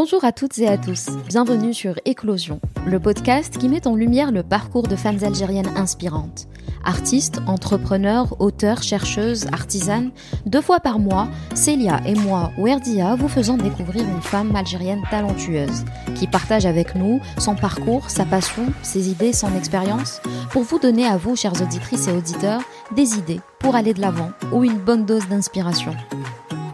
Bonjour à toutes et à tous, bienvenue sur Éclosion, le podcast qui met en lumière le parcours de femmes algériennes inspirantes. Artistes, entrepreneurs, auteurs, chercheuses, artisanes, deux fois par mois, Célia et moi, Werdia, vous faisons découvrir une femme algérienne talentueuse, qui partage avec nous son parcours, sa passion, ses idées, son expérience, pour vous donner à vous, chères auditrices et auditeurs, des idées pour aller de l'avant ou une bonne dose d'inspiration.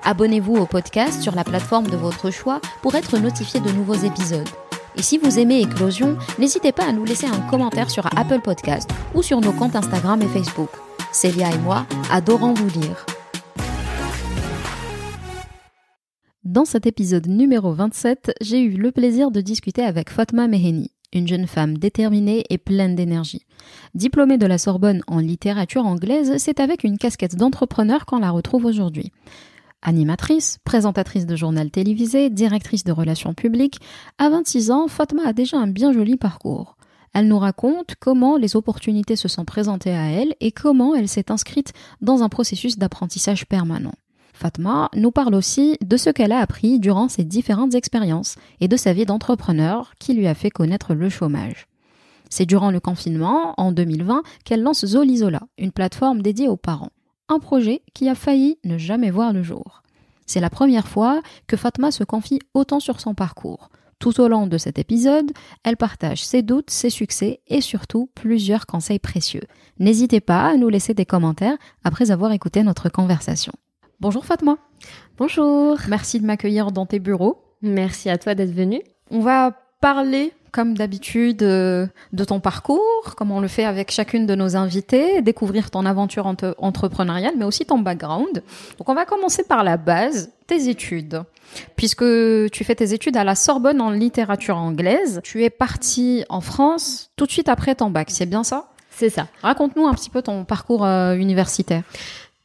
Abonnez-vous au podcast sur la plateforme de votre choix pour être notifié de nouveaux épisodes. Et si vous aimez Éclosion, n'hésitez pas à nous laisser un commentaire sur Apple Podcast ou sur nos comptes Instagram et Facebook. Célia et moi adorons vous lire. Dans cet épisode numéro 27, j'ai eu le plaisir de discuter avec Fatma Meheni, une jeune femme déterminée et pleine d'énergie. Diplômée de la Sorbonne en littérature anglaise, c'est avec une casquette d'entrepreneur qu'on la retrouve aujourd'hui. Animatrice, présentatrice de journal télévisé, directrice de relations publiques, à 26 ans, Fatma a déjà un bien joli parcours. Elle nous raconte comment les opportunités se sont présentées à elle et comment elle s'est inscrite dans un processus d'apprentissage permanent. Fatma nous parle aussi de ce qu'elle a appris durant ses différentes expériences et de sa vie d'entrepreneur qui lui a fait connaître le chômage. C'est durant le confinement, en 2020, qu'elle lance Zolizola, une plateforme dédiée aux parents un projet qui a failli ne jamais voir le jour. C'est la première fois que Fatma se confie autant sur son parcours. Tout au long de cet épisode, elle partage ses doutes, ses succès et surtout plusieurs conseils précieux. N'hésitez pas à nous laisser des commentaires après avoir écouté notre conversation. Bonjour Fatma. Bonjour. Merci de m'accueillir dans tes bureaux. Merci à toi d'être venue. On va parler comme d'habitude, euh, de ton parcours, comme on le fait avec chacune de nos invités, découvrir ton aventure entrepreneuriale, mais aussi ton background. Donc, on va commencer par la base, tes études. Puisque tu fais tes études à la Sorbonne en littérature anglaise, tu es partie en France tout de suite après ton bac, c'est bien ça? C'est ça. Raconte-nous un petit peu ton parcours euh, universitaire.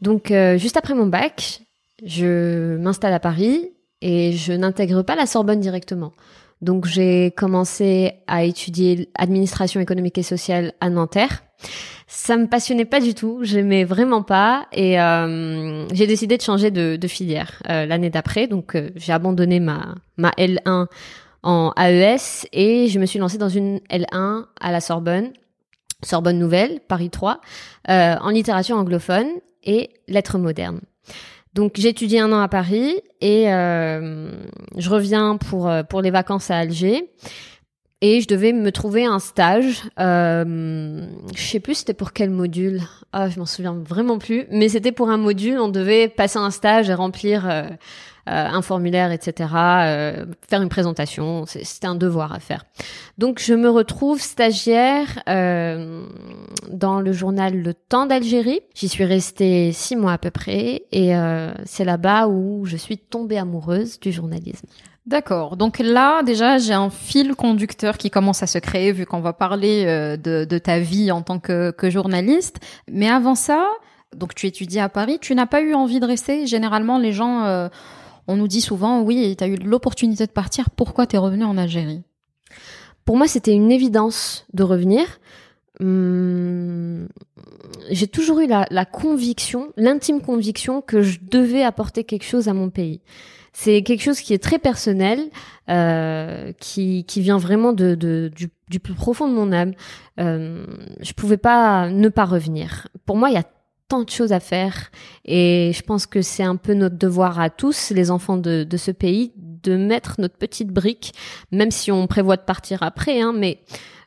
Donc, euh, juste après mon bac, je m'installe à Paris et je n'intègre pas la Sorbonne directement. Donc j'ai commencé à étudier administration économique et sociale à Nanterre. Ça me passionnait pas du tout, j'aimais vraiment pas et euh, j'ai décidé de changer de, filière euh, l'année d'après. Donc euh, j'ai abandonné ma ma L1 en AES et je me suis lancée dans une L1 à la Sorbonne, Sorbonne Nouvelle, Paris 3, en littérature anglophone et lettres modernes. Donc j'étudie un an à Paris et euh, je reviens pour euh, pour les vacances à Alger et je devais me trouver un stage. Euh, je sais plus c'était pour quel module. Ah, je m'en souviens vraiment plus. Mais c'était pour un module. On devait passer un stage et remplir euh, un formulaire, etc., euh, faire une présentation. C'était un devoir à faire. Donc je me retrouve stagiaire euh, dans le journal Le Temps d'Algérie. J'y suis restée six mois à peu près et c'est là-bas où je suis tombée amoureuse du journalisme. D'accord. Donc là, déjà, j'ai un fil conducteur qui commence à se créer vu qu'on va parler de, de, ta vie en tant que, que journaliste. Mais avant ça, donc tu étudies à Paris, tu n'as pas eu envie de rester. Généralement, les gens on nous dit souvent, oui, tu as eu l'opportunité de partir, pourquoi tu es revenu en Algérie? Pour moi, c'était une évidence de revenir. Hum, j'ai toujours eu la, conviction, l'intime conviction que je devais apporter quelque chose à mon pays. C'est quelque chose qui est très personnel, euh, qui, vient vraiment de, du, plus profond de mon âme. Euh, je pouvais pas ne pas revenir. Pour moi, il y a tant de choses à faire et je pense que c'est un peu notre devoir à tous, les enfants de, de ce pays, de mettre notre petite brique, même si on prévoit de partir après, hein, mais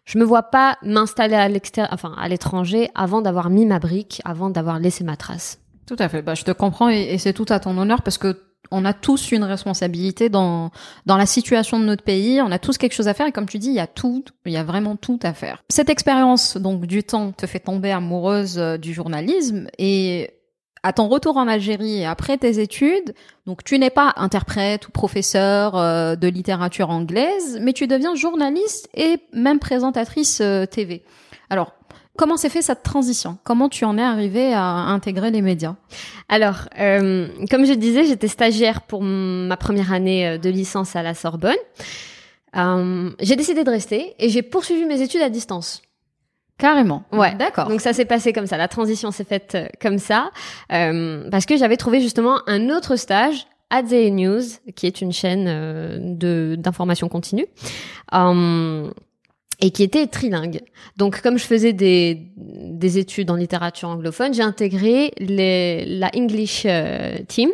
je me vois pas m'installer à l'extérieur, enfin à l'étranger, avant d'avoir mis ma brique, avant d'avoir laissé ma trace. Tout à fait. Bah, je te comprends et, et c'est tout à ton honneur parce que on a tous une responsabilité dans dans la situation de notre pays. On a tous quelque chose à faire et comme tu dis, il y a tout, il y a vraiment tout à faire. Cette expérience donc du temps te fait tomber amoureuse euh, du journalisme et à ton retour en Algérie et après tes études, donc tu n'es pas interprète ou professeur euh, de littérature anglaise, mais tu deviens journaliste et même présentatrice euh, TV. Alors, Comment s'est fait cette transition? Comment tu en es arrivé à intégrer les médias? Alors, euh, comme je disais, j'étais stagiaire pour ma première année euh, de licence à la Sorbonne. Euh, j'ai décidé de rester et j'ai poursuivi mes études à distance. Carrément. Ouais. D'accord. Donc ça s'est passé comme ça. La transition s'est faite comme ça parce que j'avais trouvé justement un autre stage ADE News, qui est une chaîne de d'information continue. Et qui était trilingue. Donc, comme je faisais des, des études en littérature anglophone, j'ai intégré les, la English euh, team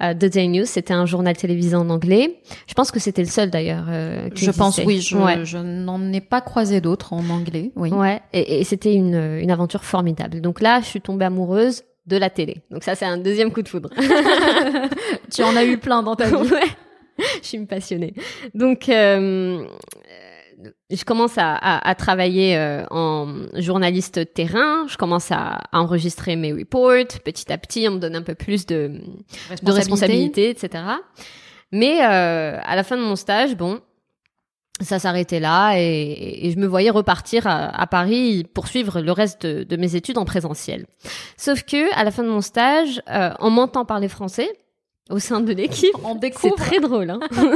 euh, de Day News. C'était un journal télévisé en anglais. Je pense que c'était le seul d'ailleurs. Euh, je pense oui. Je, je n'en ai pas croisé d'autres en anglais. Oui. Ouais. Et, et c'était une, une aventure formidable. Donc là, je suis tombée amoureuse de la télé. Donc ça, c'est un deuxième coup de foudre. tu en as eu plein dans ta vie. ouais. Je suis une passionnée. Donc, euh, je commence à, à, à travailler euh, en journaliste terrain. Je commence à, à, enregistrer mes reports. Petit à petit, on me donne un peu plus de, responsabilité. de responsabilité, etc. Mais euh, à la fin de mon stage, bon, ça s'arrêtait là et, et, je me voyais repartir à, Paris poursuivre le reste de, de, mes études en présentiel. Sauf que à la fin de mon stage, euh, en m'entendant parler français au sein de l'équipe, c'est très drôle. Hein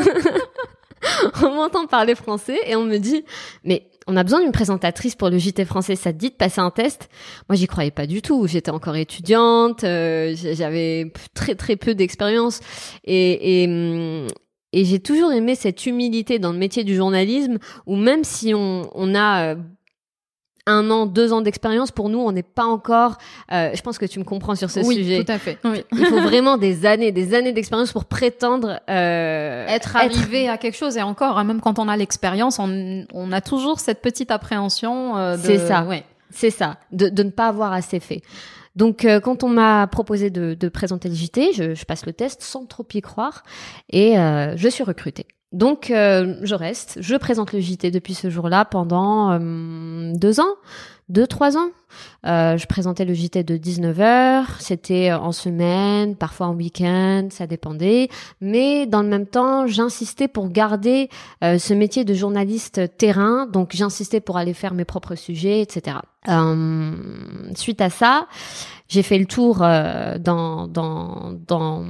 on m'entend parler français et on me dit, mais on a besoin d'une présentatrice pour le JT français. Ça te dit de passer un test? Moi, j'y croyais pas du tout. J'étais encore étudiante, euh, j'avais très très peu d'expérience et, et, hum, et j'ai toujours aimé cette humilité dans le métier du journalisme où même si on, on a euh, un an, deux ans d'expérience, pour nous, on n'est pas encore. Euh, je pense que tu me comprends sur ce oui, sujet. tout à fait. Il faut vraiment des années, des années d'expérience pour prétendre euh, être arrivé à quelque chose. Et encore, hein, même quand on a l'expérience, on, on, a toujours cette petite appréhension. Euh, c'est ça. Ouais. C'est ça, de, de, ne pas avoir assez fait. Donc, euh, quand on m'a proposé de, de, présenter le JT, je, je, passe le test sans trop y croire et euh, je suis recrutée. Donc euh, je reste, je présente le JT depuis ce jour-là pendant euh, deux ans, deux, trois ans. Euh, je présentais le JT de 19h, c'était en semaine, parfois en week-end, ça dépendait. Mais dans le même temps, j'insistais pour garder ce métier de journaliste terrain, donc j'insistais pour aller faire mes propres sujets, etc. suite à ça, j'ai fait le tour dans, dans, dans,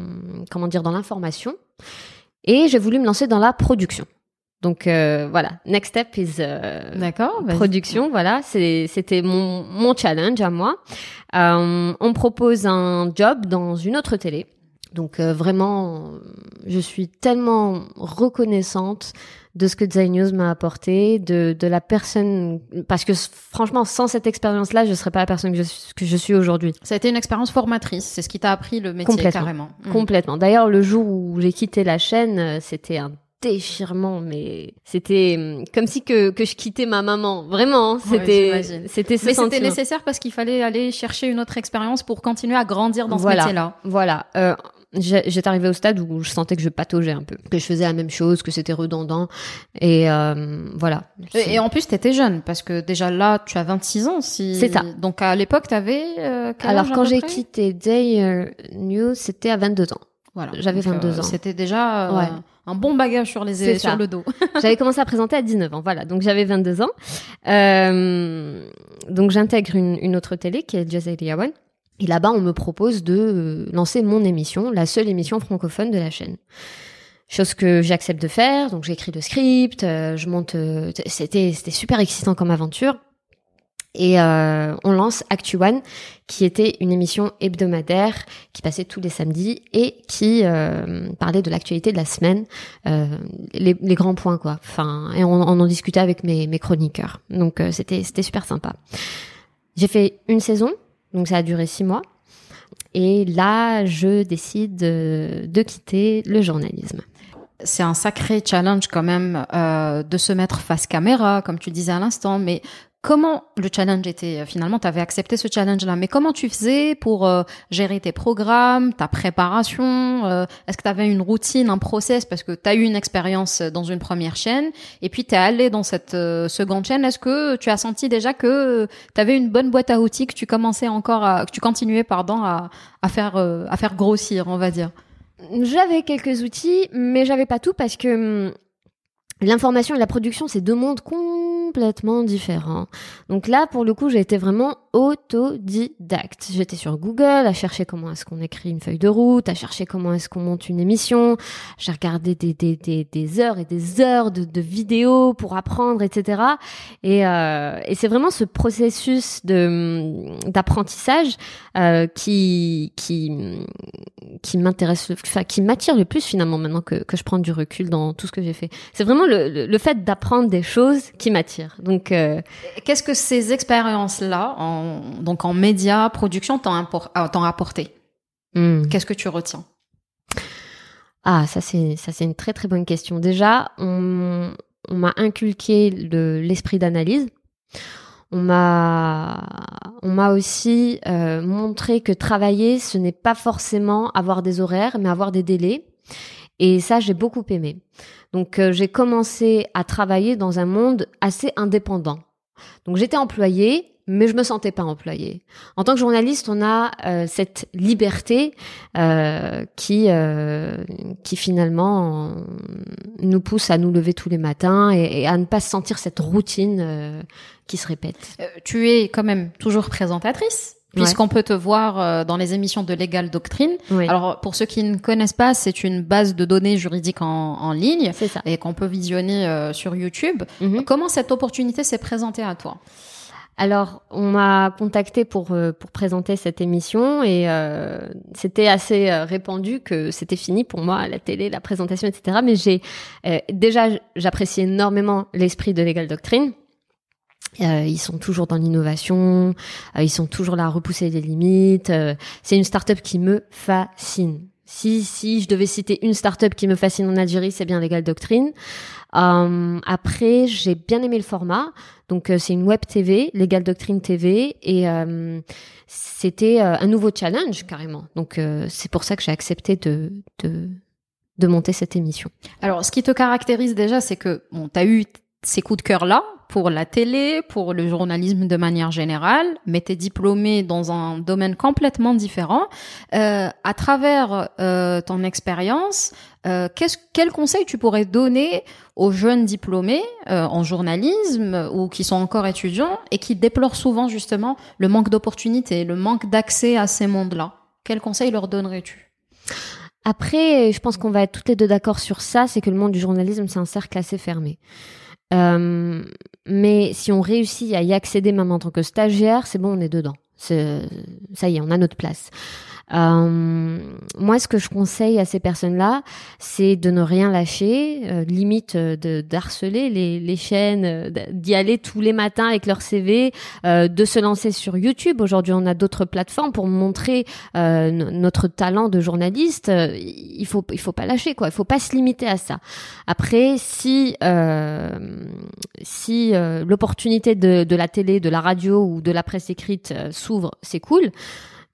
comment dire, dans l'information. Et j'ai voulu me lancer dans la production. Donc euh, voilà, next step is euh, D'accord, production. Voilà, c'était mon, mon challenge à moi. Euh, on me propose un job dans une autre télé. Donc euh, vraiment, je suis tellement reconnaissante de ce que Design News m'a apporté, de, de la personne, parce que franchement, sans cette expérience-là, je serais pas la personne que je, que je suis aujourd'hui. Ça a été une expérience formatrice, c'est ce qui t'a appris le métier Complètement. carrément. Mmh. Complètement. D'ailleurs, le jour où j'ai quitté la chaîne, euh, c'était un déchirement mais c'était hum, comme si que, que je quittais ma maman vraiment c'était ouais, c'était ce mais c'était nécessaire parce qu'il fallait aller chercher une autre expérience pour continuer à grandir dans voilà, ce métier là voilà euh, j'étais arrivée au stade où je sentais que je pataugeais un peu, que je faisais la même chose, que c'était redondant. Et euh, voilà. Et, et, en plus, tu étais jeune, parce que déjà là, tu as 26 ans. Si... C'est ça. Donc à l'époque, tu avais... Euh, Alors quand j'ai quitté Day News, c'était à 22 ans. Voilà. J'avais 22 euh, ans. C'était déjà euh, ouais. un bon bagage sur les sur le dos. j'avais commencé à présenter à 19 ans. Voilà. Donc j'avais 22 ans. Euh, donc j'intègre une, une autre télé qui est Jazz One. Et là-bas, on me propose de euh, lancer mon émission, la seule émission francophone de la chaîne. Chose que j'accepte de faire, donc j'écris le script, euh, je monte. Euh, c'était c'était super excitant comme aventure. Et euh, on lance Actu One, qui était une émission hebdomadaire qui passait tous les samedis et qui euh, parlait de l'actualité de la semaine, euh, les, les, grands points quoi. Enfin, et on, on en discutait avec mes, mes chroniqueurs. Donc c'était c'était super sympa. J'ai fait une saison, donc ça a duré six mois. Et là, je décide de, quitter le journalisme. C'est un sacré challenge quand même euh, de se mettre face caméra, comme tu disais à l'instant, mais Comment le challenge était finalement Tu avais accepté ce challenge-là, mais comment tu faisais pour euh, gérer tes programmes, ta préparation euh, Est-ce que tu avais une routine, un process? Parce que tu as eu une expérience dans une première chaîne, et puis tu es allé dans cette euh, seconde chaîne. Est-ce que tu as senti déjà que tu avais une bonne boîte à outils que tu commençais encore, à, que tu continuais pardon à, à faire à faire grossir, on va dire? J'avais quelques outils, mais j'avais pas tout parce que hum, L'information et la production, c'est deux mondes complètement différents. Donc là, pour le coup, j'ai été vraiment autodidacte. J'étais sur Google à chercher comment est-ce qu'on écrit une feuille de route, à chercher comment est-ce qu'on monte une émission. J'ai regardé des, des, des, des, heures et des heures de, de vidéos pour apprendre, etc. Et, euh, et c'est vraiment ce processus de d'apprentissage euh, qui qui qui m'intéresse, enfin qui m'attire le plus finalement maintenant que, que je prends du recul dans tout ce que j'ai fait. C'est vraiment le, le, fait d'apprendre des choses qui m'attire. Donc euh, qu'est-ce que ces expériences-là, en, donc en médias, production, t'ont apporté hmm. Qu'est-ce que tu retiens? Ah, ça c'est ça c'est une très très bonne question. Déjà, on, on m'a inculqué l'esprit d'analyse. On m'a on m'a aussi euh, montré que travailler ce n'est pas forcément avoir des horaires, mais avoir des délais. Et ça, j'ai beaucoup aimé. Donc, euh, j'ai commencé à travailler dans un monde assez indépendant. Donc j'étais employée, mais je me sentais pas employée. En tant que journaliste, on a euh, cette liberté euh, qui euh, qui finalement nous pousse à nous lever tous les matins et, à ne pas sentir cette routine qui se répète. tu es quand même toujours présentatrice puisqu'on peut te voir dans les émissions de Legal Doctrine. Alors pour ceux qui ne connaissent pas, c'est une base de données juridiques en, en ligne et qu'on peut visionner sur YouTube. Mhm. Comment cette opportunité s'est présentée à toi? Alors, on m'a contacté pour euh, pour présenter cette émission et euh, c'était assez euh, répandu que c'était fini pour moi la télé, la présentation, etc. Mais j'ai déjà j'apprécie énormément l'esprit de Legal Doctrine. ils sont toujours dans l'innovation, ils sont toujours là à repousser les limites. c'est une start-up qui me fascine. Si si je devais citer une start-up qui me fascine en Algérie, c'est bien Legal Doctrine. Euh, après, j'ai bien aimé le format. Donc, euh, c'est une web TV, Legal Doctrine TV, et euh, c'était un nouveau challenge carrément. Donc, c'est pour ça que j'ai accepté de, de de monter cette émission. Alors, ce qui te caractérise déjà, c'est que bon, tu as eu ces coups de cœur là pour la télé, pour le journalisme de manière générale, mais tu es diplômé dans un domaine complètement différent. Euh, à travers euh, ton expérience, euh, quel conseil tu pourrais donner aux jeunes diplômés euh, en journalisme ou qui sont encore étudiants et qui déplorent souvent justement le manque d'opportunités, le manque d'accès à ces mondes-là? Quel conseil leur donnerais-tu? Après, je pense qu'on va être toutes les deux d'accord sur ça, c'est que le monde du journalisme, c'est un cercle assez fermé. Euh, mais si on réussit à y accéder même en tant que stagiaire, c'est bon, on est dedans. Ça y est, on a notre place. Euh, moi, ce que je conseille à ces personnes-là, c'est de ne rien lâcher, euh, limite euh, de d'harceler les, chaînes, euh, d'y aller tous les matins avec leur CV, de se lancer sur YouTube. Aujourd'hui, on a d'autres plateformes pour montrer notre talent de journaliste. Il faut il faut pas lâcher quoi. Il faut pas se limiter à ça. Après, si si l'opportunité de, de la télé, de la radio ou de la presse écrite s'ouvre, c'est cool.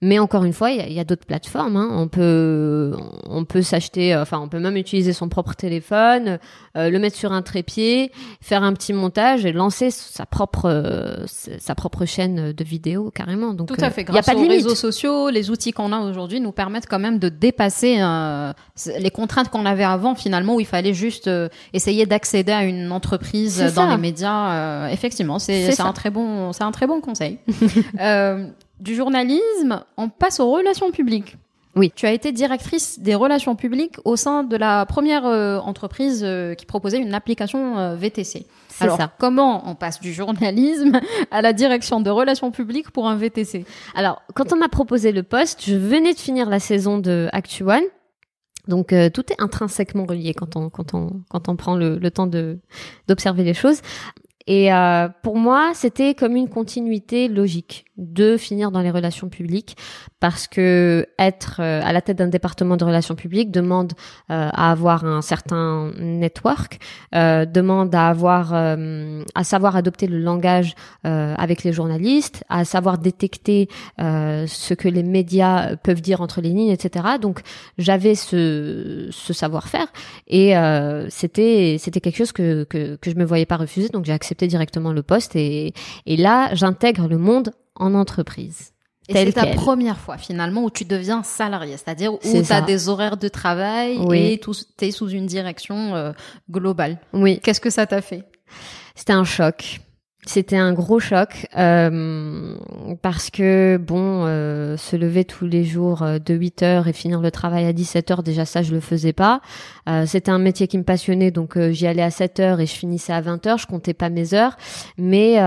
Mais encore une fois, il y a, d'autres plateformes. Hein. On peut, on peut s'acheter, euh, enfin, on peut même utiliser son propre téléphone, euh, le mettre sur un trépied, faire un petit montage et lancer sa propre, euh, sa propre chaîne de vidéo carrément. Donc, tout à fait. Grâce y a pas de aux réseaux sociaux, les outils qu'on a aujourd'hui nous permettent quand même de dépasser les contraintes qu'on avait avant finalement, où il fallait juste essayer d'accéder à une entreprise dans les médias. effectivement, c'est un très bon, c'est un très bon conseil. du journalisme, on passe aux relations publiques. Oui. Tu as été directrice des relations publiques au sein de la première euh, entreprise euh, qui proposait une application euh, VTC. Alors, ça. comment on passe du journalisme à la direction de relations publiques pour un VTC Alors, quand on m'a proposé le poste, je venais de finir la saison de Actu One. Donc tout est intrinsèquement relié quand on quand on quand on prend le, le temps de d'observer les choses. Et euh, pour moi, c'était comme une continuité logique de finir dans les relations publiques parce que être euh, à la tête d'un département de relations publiques demande euh, à avoir un certain network, euh, demande à avoir à savoir adopter le langage avec les journalistes, à savoir détecter ce que les médias peuvent dire entre les lignes, etc. Donc j'avais ce, ce savoir-faire et c'était c'était quelque chose que, que que je me voyais pas refuser, donc j'ai accepté directement le poste et et là j'intègre le monde en entreprise. Et c'est ta première fois finalement où tu deviens salarié, c'est-à-dire où tu as des horaires de travail et tu es sous une direction euh, globale. Oui. Qu'est-ce que ça t'a fait? C'était un choc. c'était un gros choc euh, parce que bon, euh, se lever tous les jours de 8 heures et finir le travail à 17 heures, déjà ça je le faisais pas. Euh, c'était un métier qui me passionnait, donc j'y allais à 7 heures et je finissais à 20 heures. Je comptais pas mes heures, mais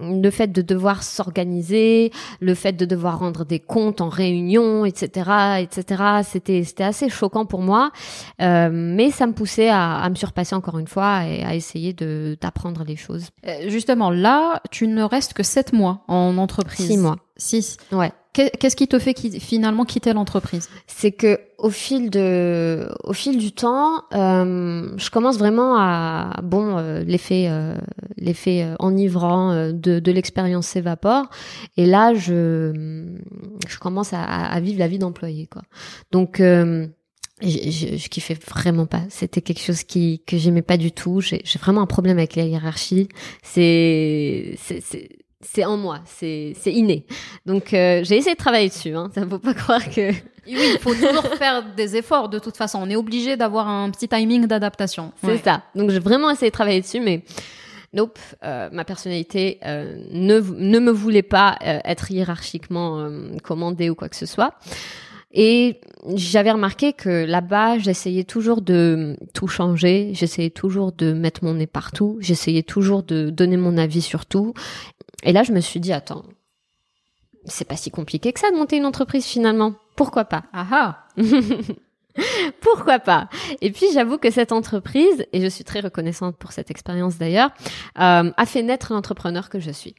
le fait de devoir s'organiser, le fait de devoir rendre des comptes en réunion, etc., etc., c'était c'était assez choquant pour moi, euh, mais ça me poussait à, à me surpasser encore une fois et à essayer de d'apprendre les choses. Euh, Justement, là, tu ne restes que 7 mois en entreprise. Six mois. 6. Ouais. Qu'est-ce qui te fait finalement quitter l'entreprise? C'est que au fil de au fil du temps euh, je commence vraiment à bon euh, l'effet euh, l'effet enivrant de, de l'expérience s'évapore et là je je commence à, vivre la vie d'employé quoi donc je, je, kiffais vraiment pas. C'était quelque chose qui que j'aimais pas du tout. J'ai vraiment un problème avec la hiérarchie. C'est c'est c'est en moi. C'est c'est inné. Donc euh, j'ai essayé de travailler dessus. Hein. Ça ne faut pas croire que Oui, il faut toujours faire des efforts de toute façon. On est obligé d'avoir un petit timing d'adaptation. C'est ça. Donc j'ai vraiment essayé de travailler dessus, mais nope, euh, ma personnalité euh, ne, ne me voulait pas euh, être hiérarchiquement euh, commandée ou quoi que ce soit. Et j'avais remarqué que là-bas, j'essayais toujours de tout changer, j'essayais toujours de mettre mon nez partout, j'essayais toujours de donner mon avis sur tout. Et là, je me suis dit, attends, c'est pas si compliqué que ça de monter une entreprise finalement. Pourquoi pas? Ah ah. Pourquoi pas? Et puis j'avoue que cette entreprise, et je suis très reconnaissante pour cette expérience d'ailleurs, euh, a fait naître l'entrepreneur que je suis.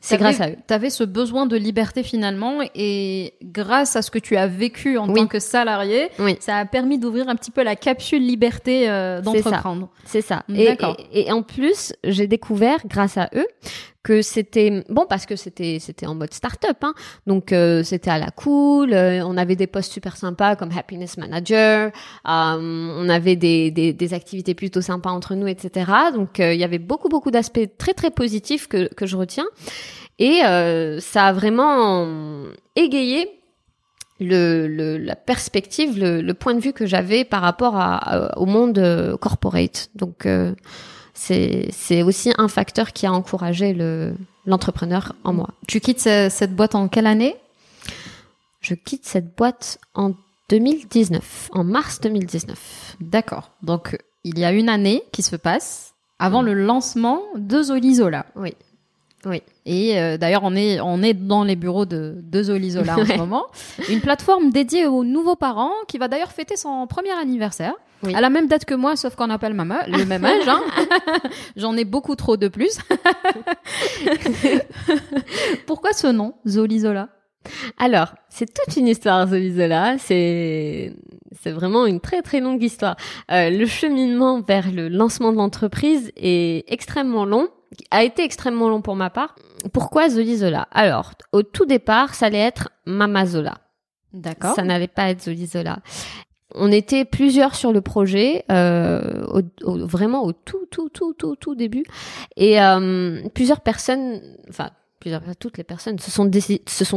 C'est grâce à eux. T'avais ce besoin de liberté finalement et grâce à ce que tu as vécu en Oui. tant que salarié, Oui. ça a permis d'ouvrir un petit peu la capsule liberté euh, ça. d'entreprendre. C'est ça. Et, D'accord. et, et en plus, j'ai découvert grâce à eux que c'était bon parce que c'était c'était en mode start-up, hein. donc euh, c'était à la cool. euh, on avait des postes super sympas comme happiness manager. euh, on avait des, des des activités plutôt sympas entre nous, etc. Donc euh, il y avait beaucoup beaucoup d'aspects très très positifs que que je retiens et euh, ça a vraiment égayé le, le, la perspective, le, le point de vue que j'avais par rapport à, au monde corporate. Donc, euh, c'est aussi un facteur qui a encouragé le l'entrepreneur en moi. Tu quittes ce- cette boîte en quelle année? Je quitte cette boîte en 2019, en mars 2019. D'accord. Donc il y a une année qui se passe avant le lancement de Zolizola. Oui, oui. Et euh, d'ailleurs, on est, on est dans les bureaux de, de Zolizola en ce moment. Une plateforme dédiée aux nouveaux parents qui va d'ailleurs fêter son premier anniversaire. Oui. À la même date que moi, sauf qu'on appelle maman, le même âge. hein. J'en ai beaucoup trop de plus. Pourquoi ce nom, Zolizola? Alors, c'est toute une histoire, Zolizola. C'est c'est vraiment une très très longue histoire. Euh, le cheminement vers le lancement de l'entreprise est extrêmement long, a été extrêmement long pour ma part. Pourquoi Zolizola? Alors, au tout départ, ça allait être Mamazola. D'accord. Ça n'allait pas être Zolizola. On était plusieurs sur le projet, euh, vraiment au tout, tout, tout, tout, tout début. Et euh, plusieurs personnes, enfin, toutes les personnes se sont,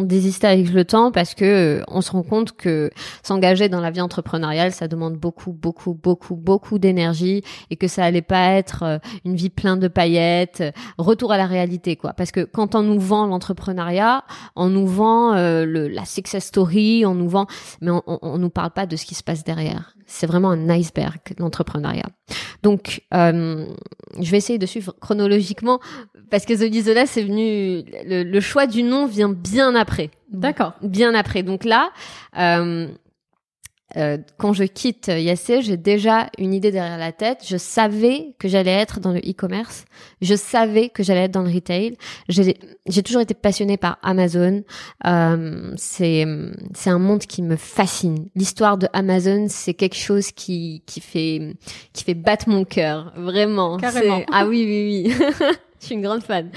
désistées avec le temps parce que euh, on se rend compte que s'engager dans la vie entrepreneuriale, ça demande beaucoup, beaucoup, beaucoup, beaucoup d'énergie et que ça allait pas être euh, une vie pleine de paillettes, euh, retour à la réalité, quoi. Parce que quand on nous vend l'entrepreneuriat, on nous vend la success story, on nous vend, mais on, on, on nous parle pas de ce qui se passe derrière. C'est vraiment un iceberg l'entrepreneuriat. Donc, euh, je vais essayer de suivre chronologiquement parce que Zolizola, c'est venu, le, le choix du nom vient bien après, D'accord. bien après. Donc là. Euh, euh, quand je quitte Yassé, j'ai déjà une idée derrière la tête. Je savais que j'allais être dans le e-commerce. Je savais que j'allais être dans le retail. J'ai toujours été passionnée par Amazon. Euh, c'est c'est un monde qui me fascine. L'histoire de Amazon, c'est quelque chose qui qui fait qui fait battre mon cœur, vraiment. Carrément. Ah oui oui oui. je suis une grande fan.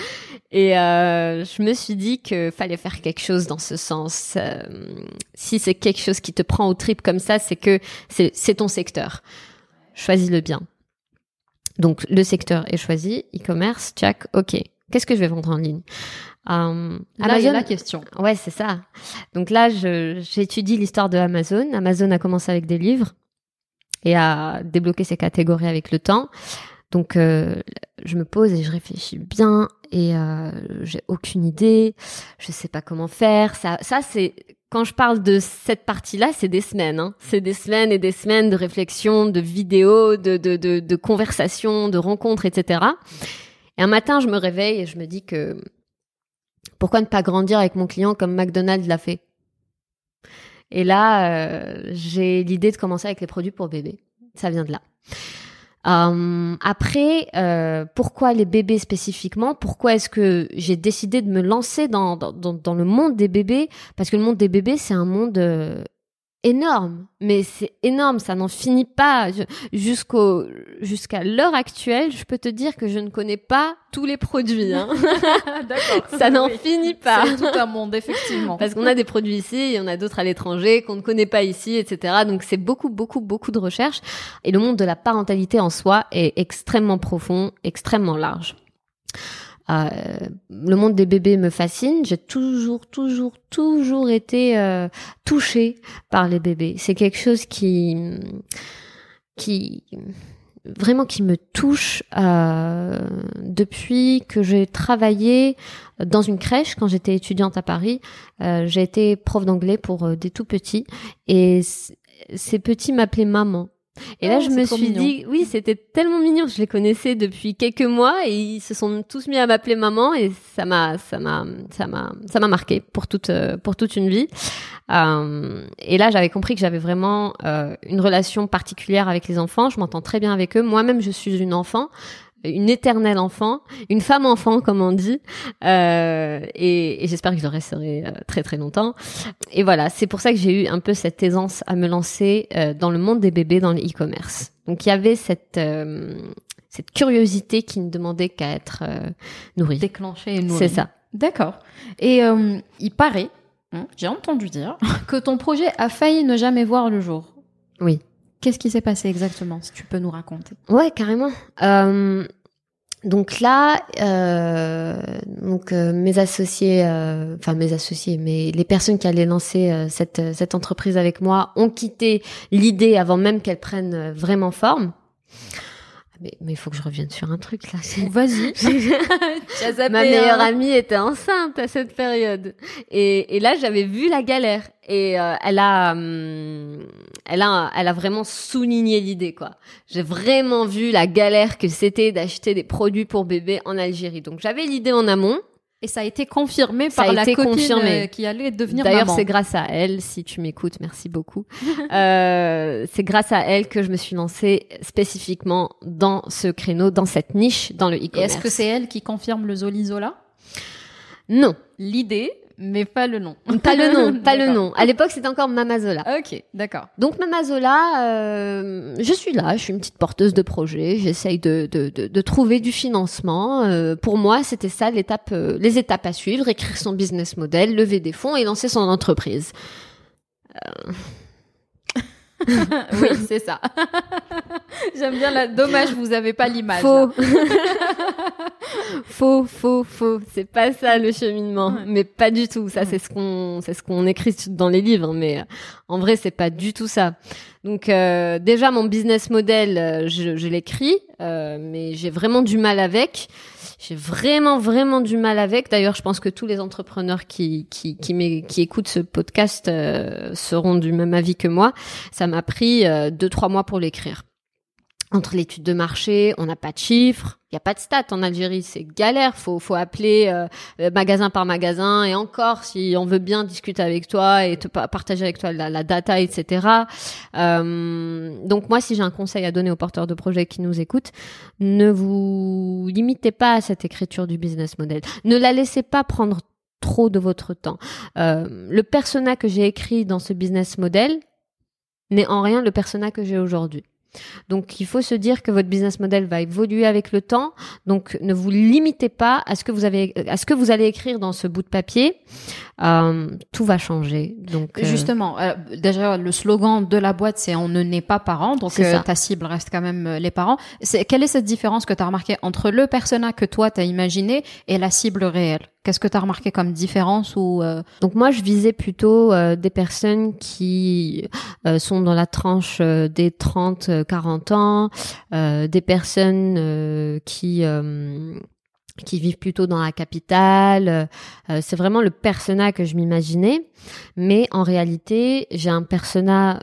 Et euh, je me suis dit que fallait faire quelque chose dans ce sens. Euh, si c'est quelque chose qui te prend au trip comme ça, c'est que c'est ton secteur. Choisis-le bien. Donc le secteur est choisi, e-commerce, check, ok. Qu'est-ce que je vais vendre en ligne? Euh, Là, il y a la question. Ouais, c'est ça. Donc là, j'étudie l'histoire de Amazon. Amazon a commencé avec des livres et a débloqué ses catégories avec le temps. Donc euh, je me pose et je réfléchis bien et euh, j'ai aucune idée, je sais pas comment faire. Ça, c'est quand je parle de cette partie-là, c'est des semaines. Hein. C'est des semaines et des semaines de réflexion, de vidéos, de, conversations, de rencontres, etc. Et un matin, je me réveille et je me dis que pourquoi ne pas grandir avec mon client comme McDonald's l'a fait? Et là, euh, j'ai l'idée de commencer avec les produits pour bébés. Ça vient de là. Euh, après, euh, pourquoi les bébés spécifiquement? Pourquoi est-ce que j'ai décidé de me lancer dans, dans, le monde des bébés? Parce que le monde des bébés, c'est un monde euh, énorme, mais c'est énorme, ça n'en finit pas. Jusqu'au jusqu'à l'heure actuelle, je peux te dire que je ne connais pas tous les produits. Hein. D'accord. ça n'en finit pas. C'est tout un monde, effectivement. Parce qu'on a des produits ici, il y en a d'autres à l'étranger qu'on ne connaît pas ici, etc. Donc c'est beaucoup, beaucoup, beaucoup de recherches. Et le monde de la parentalité en soi est extrêmement profond, extrêmement large. Euh, le monde des bébés me fascine. J'ai toujours, toujours, toujours été euh, touchée par les bébés. C'est quelque chose qui, qui, vraiment qui me touche euh, depuis que j'ai travaillé dans une crèche quand j'étais étudiante à Paris. Euh, j'ai été prof d'anglais pour euh, des tout petits et ces petits m'appelaient maman. Et là, oh, je me suis dit, oui, c'était tellement mignon. Je les connaissais depuis quelques mois et ils se sont tous mis à m'appeler maman et ça m'a, ça m'a, ça m'a, ça m'a marqué pour toute, euh, pour toute une vie. Euh, et là, j'avais compris que j'avais vraiment euh, une relation particulière avec les enfants. Je m'entends très bien avec eux. Moi-même, je suis une enfant une éternelle enfant, une femme enfant comme on dit, euh, et, et j'espère que je le resterai euh, très très longtemps. Et voilà, c'est pour ça que j'ai eu un peu cette aisance à me lancer euh, dans le monde des bébés dans le e-commerce. Donc il y avait cette euh, cette curiosité qui ne demandait qu'à être nourrie, déclenchée et nourrie. C'est ça. D'accord. Et il paraît, hein, j'ai entendu dire que ton projet a failli ne jamais voir le jour. Oui. Qu'est-ce qui s'est passé exactement, si tu peux nous raconter? Ouais, carrément. Euh, donc là, euh, donc euh, mes associés, euh, enfin mes associés, mais les personnes qui allaient lancer cette cette entreprise avec moi ont quitté l'idée avant même qu'elle prenne vraiment forme. Mais il faut que je revienne sur un truc là. Vas-y. Ma meilleure amie était enceinte à cette période. Et, et là, j'avais vu la galère. Et euh, elle a, hum, elle a, elle a vraiment souligné l'idée quoi. J'ai vraiment vu la galère que c'était d'acheter des produits pour bébés en Algérie. Donc j'avais l'idée en amont. Et ça a été confirmé par la copine confirmé. Euh, qui allait devenir D'ailleurs, c'est grâce à elle, si tu m'écoutes, merci beaucoup. euh, c'est grâce à elle que je me suis lancée spécifiquement dans ce créneau, dans cette niche, dans le e-commerce. Est-ce que c'est elle qui confirme le Zolizola? Non. L'idée, mais pas le nom. Pas le nom, pas le nom. À l'époque, c'était encore Mamazola. Ok, d'accord. Donc Mamazola, euh, je suis là, je suis une petite porteuse de projet, j'essaye de, de, de, de, trouver du financement. Euh, pour moi, c'était ça l'étape, euh, les étapes à suivre, écrire son business model, lever des fonds et lancer son entreprise. Oui, c'est ça. J'aime bien la. Dommage, vous avez pas l'image. Faux. faux, faux, faux. C'est pas ça le cheminement, mais pas du tout. Ça, c'est ce qu'on, c'est ce qu'on écrit dans les livres, mais euh, en vrai, c'est pas du tout ça. Donc euh, déjà, mon business model, euh, je, je l'écris, mais j'ai vraiment du mal avec. J'ai vraiment, vraiment du mal avec. D'ailleurs, je pense que tous les entrepreneurs qui, qui, qui, qui écoutent ce podcast euh, seront du même avis que moi. Ça m'a pris euh, deux, trois mois pour l'écrire entre l'étude de marché, on n'a pas de chiffres, il y a pas de stats en Algérie, c'est galère, faut faut appeler euh, euh, magasin par magasin et encore si on veut bien discuter avec toi et te partager avec toi la, data, etc. Euh, donc moi, si j'ai un conseil à donner aux porteurs de projets qui nous écoutent, ne vous limitez pas à cette écriture du business model, ne la laissez pas prendre trop de votre temps. le persona que j'ai écrit dans ce business model n'est en rien le persona que j'ai aujourd'hui. Donc il faut se dire que votre business model va évoluer avec le temps. Donc ne vous limitez pas à ce que vous avez, à ce que vous allez écrire dans ce bout de papier. Euh, tout va changer. Donc euh, justement, euh, déjà le slogan de la boîte c'est on ne naît pas parent. Donc ta cible reste quand même les parents. C'est, quelle est cette différence que tu as remarqué entre le persona que toi tu as imaginé et la cible réelle? Qu'est-ce que tu as remarqué comme différence ou euh, Donc moi, je visais plutôt euh, des personnes qui euh, sont dans la tranche des 30-40 ans, des personnes qui qui vivent plutôt dans la capitale. c'est vraiment le persona que je m'imaginais. Mais en réalité, j'ai un persona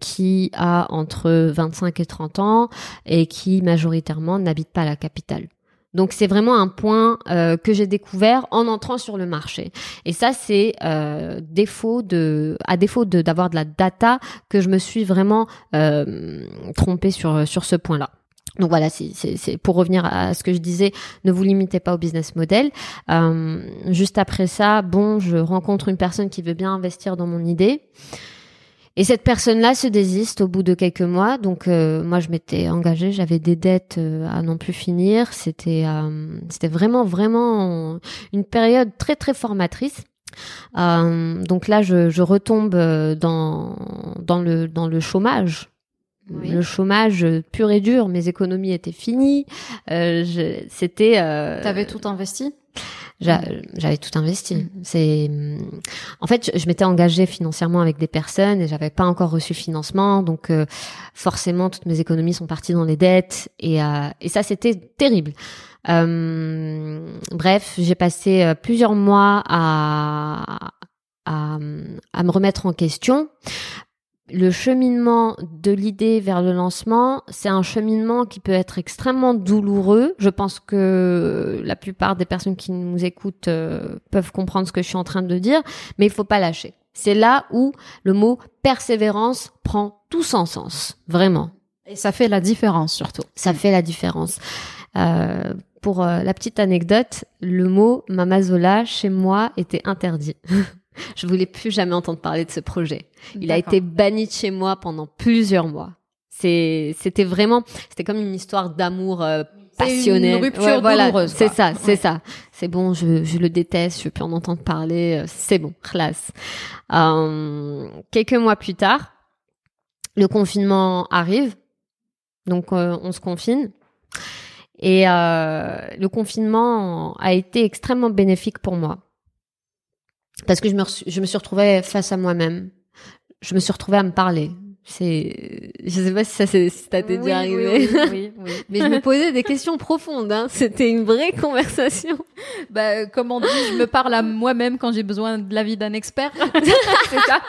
qui a entre 25 et 30 ans et qui majoritairement n'habite pas la capitale. Donc c'est vraiment un point euh, que j'ai découvert en entrant sur le marché. Et ça c'est euh, défaut de, à défaut d'avoir de, la data que je me suis vraiment euh, trompée sur sur ce point-là. Donc voilà, c'est pour revenir à ce que je disais, ne vous limitez pas au business model. Euh, juste après ça, bon, je rencontre une personne qui veut bien investir dans mon idée. Et cette personne-là se désiste au bout de quelques mois. Donc euh, moi, je m'étais engagée, j'avais des dettes euh, à non plus finir. C'était euh, c'était vraiment vraiment une période très très formatrice. donc là, je, je retombe dans dans le dans le chômage. Le chômage pur et dur, mes économies étaient finies. C'était. T'avais tout investi? J'avais tout investi. Mm. C'est, en fait, je, m'étais engagée financièrement avec des personnes et j'avais pas encore reçu financement, donc euh, forcément toutes mes économies sont parties dans les dettes et, euh, et ça c'était terrible. Euh, bref, j'ai passé euh, plusieurs mois à, à, à me remettre en question le cheminement de l'idée vers le lancement, c'est un cheminement qui peut être extrêmement douloureux. Je pense que la plupart des personnes qui nous écoutent euh, peuvent comprendre ce que je suis en train de dire, mais il faut pas lâcher. C'est là où le mot persévérance prend tout son sens, vraiment. Et ça fait la différence surtout. Ça fait la différence. Euh, pour euh, la petite anecdote, le mot Mamazola chez moi était interdit. Je voulais plus jamais entendre parler de ce projet. Il a été banni de chez moi pendant plusieurs mois. C'est, c'était vraiment, c'était comme une histoire d'amour euh, passionnel. Une rupture douloureuse. C'est ça, c'est ça. C'est bon, je, je le déteste, je veux plus en entendre parler. Euh, c'est bon, classe. Euh, quelques mois plus tard, le confinement arrive, donc euh, on se confine. Et le confinement a été extrêmement bénéfique pour moi parce que je me, je me suis retrouvée face à moi-même. Je me suis retrouvée à me parler. C'est, je sais pas si ça c'est, si t'es déjà arrivé. Oui, oui, oui, Mais je me posais des questions profondes. Hein. C'était une vraie conversation. Bah, comme on dit, je me parle à moi-même quand j'ai besoin de l'avis d'un expert. c'est ça.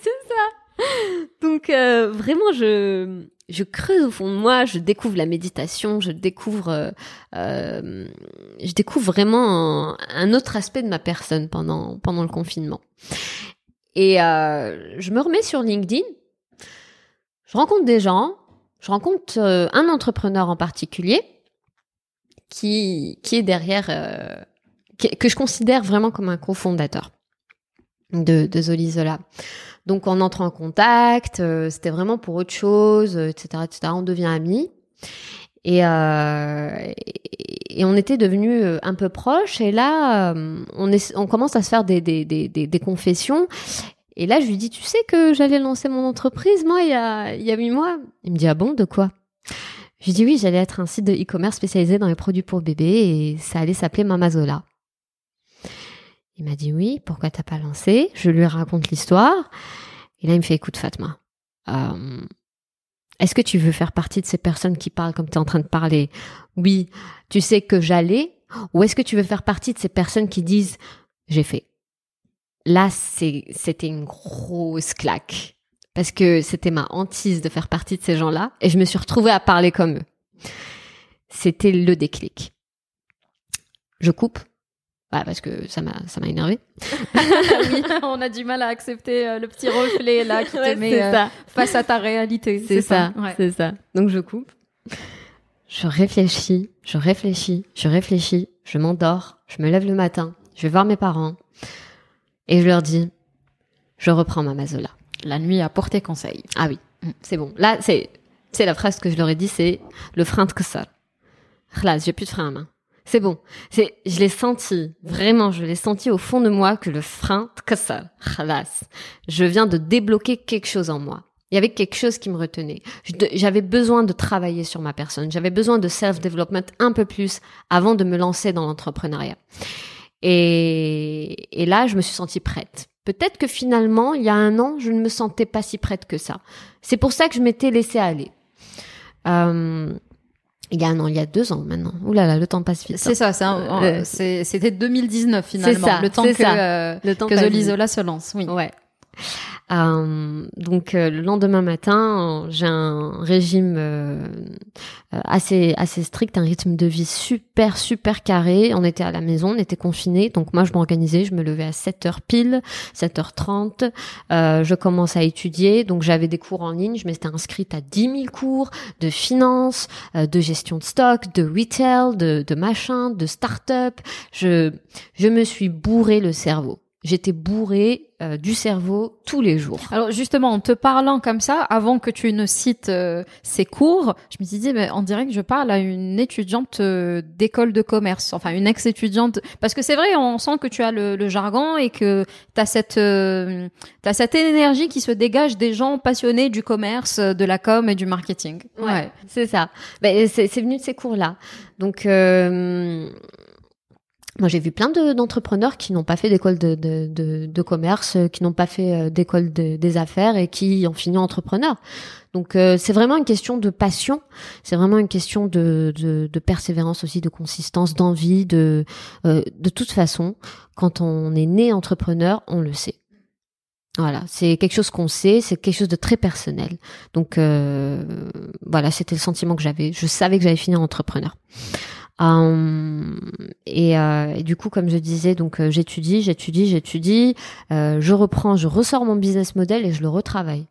c'est ça. Donc euh, vraiment, je je creuse au fond de moi, je découvre la méditation, je découvre, euh, euh je découvre vraiment un, autre aspect de ma personne pendant pendant le confinement. Et euh, je me remets sur LinkedIn, je rencontre des gens, je rencontre un entrepreneur en particulier qui qui est derrière, euh, que je considère vraiment comme un cofondateur de de Zolizola. Donc on entre en contact, euh, c'était vraiment pour autre chose, etc., euh, etc. On devient amis. Et, euh, et on était devenus euh, un peu proches. Et là, on, est, on commence à se faire des, des, des, des, confessions. Et là, je lui dis, tu sais que j'allais lancer mon entreprise, moi, il y a, il y a huit mois? Il me dit, ah bon, de quoi? Je lui dis, oui, j'allais être un site de e-commerce spécialisé dans les produits pour bébés et ça allait s'appeler Mamazola. Il m'a dit oui, pourquoi t'as pas lancé? Je lui raconte l'histoire. Et là, il me fait écoute Fatma, euh, est-ce que tu veux faire partie de ces personnes qui parlent comme tu es en train de parler? Oui, tu sais que j'allais? Ou est-ce que tu veux faire partie de ces personnes qui disent j'ai fait? Là, c'était une grosse claque. Parce que c'était ma hantise de faire partie de ces gens-là. Et je me suis retrouvée à parler comme eux. C'était le déclic. Je coupe. Bah, parce que ça m'a ça m'a énervé. oui, on a du mal à accepter euh, le petit reflet là qui te met euh, face à ta réalité. C'est ça, c'est ça. Donc je coupe. Je réfléchis, je réfléchis, je réfléchis, je m'endors, je me lève le matin, je vais voir mes parents et je leur dis je reprends ma mazola. La nuit a porté conseil. Ah oui, mm. c'est bon. Là, c'est c'est la phrase que je leur ai dit, c'est le frein de que ça. Là, j'ai plus de frein à main. C'est bon. C'est, je l'ai senti. Vraiment, je l'ai senti au fond de moi que le frein, ça, Je viens de débloquer quelque chose en moi. Il y avait quelque chose qui me retenait. J'avais besoin de travailler sur ma personne. J'avais besoin de self-development un peu plus avant de me lancer dans l'entrepreneuriat. Et, et là, je me suis sentie prête. Peut-être que finalement, il y a un an, je ne me sentais pas si prête que ça. C'est pour ça que je m'étais laissée aller. Euh, il y a un an, il y a deux ans maintenant. Ouh là là, le temps passe vite. C'est hein. ça, euh, c'était 2019 finalement. Ça, le temps que, euh, le temps que Zolizola se lance. Oui. Ouais. Euh, donc euh, le lendemain matin, j'ai un régime euh, assez assez strict, un rythme de vie super super carré. On était à la maison, on était confinés, donc moi je m'organisais, je me levais à 7 h pile, 7h30, je commence à étudier, donc j'avais des cours en ligne, je m'étais inscrite à 10 000 cours de finance, de gestion de stock, de retail, de, de machin, de start-up. Je je me suis bourré le cerveau j'étais bourrée euh, du cerveau tous les jours. Alors justement, en te parlant comme ça, avant que tu ne cites euh, ces cours, je me suis dit, mais on dirait que je parle à une étudiante euh, d'école de commerce, enfin une ex-étudiante, parce que c'est vrai, on sent que tu as le, jargon et que tu as cette, as cette énergie qui se dégage des gens passionnés du commerce, de la com et du marketing. Ouais, c'est ça. Ben, c'est venu de ces cours-là. Donc moi, j'ai vu plein d'entrepreneurs qui n'ont pas fait d'école de, commerce, euh, qui n'ont pas fait euh, d'école des affaires et qui ont fini entrepreneurs. Donc, euh, c'est vraiment une question de passion, c'est vraiment une question de, persévérance aussi, de consistance, d'envie. De, de toute façon, quand on est né entrepreneur, on le sait. Voilà, c'est quelque chose qu'on sait, c'est quelque chose de très personnel. Donc, voilà, c'était le sentiment que j'avais. Je savais que j'allais finir entrepreneur. Euh, et, euh, et, du coup, comme je disais, donc euh, j'étudie, j'étudie, j'étudie, je reprends, je ressors mon business model et je le retravaille.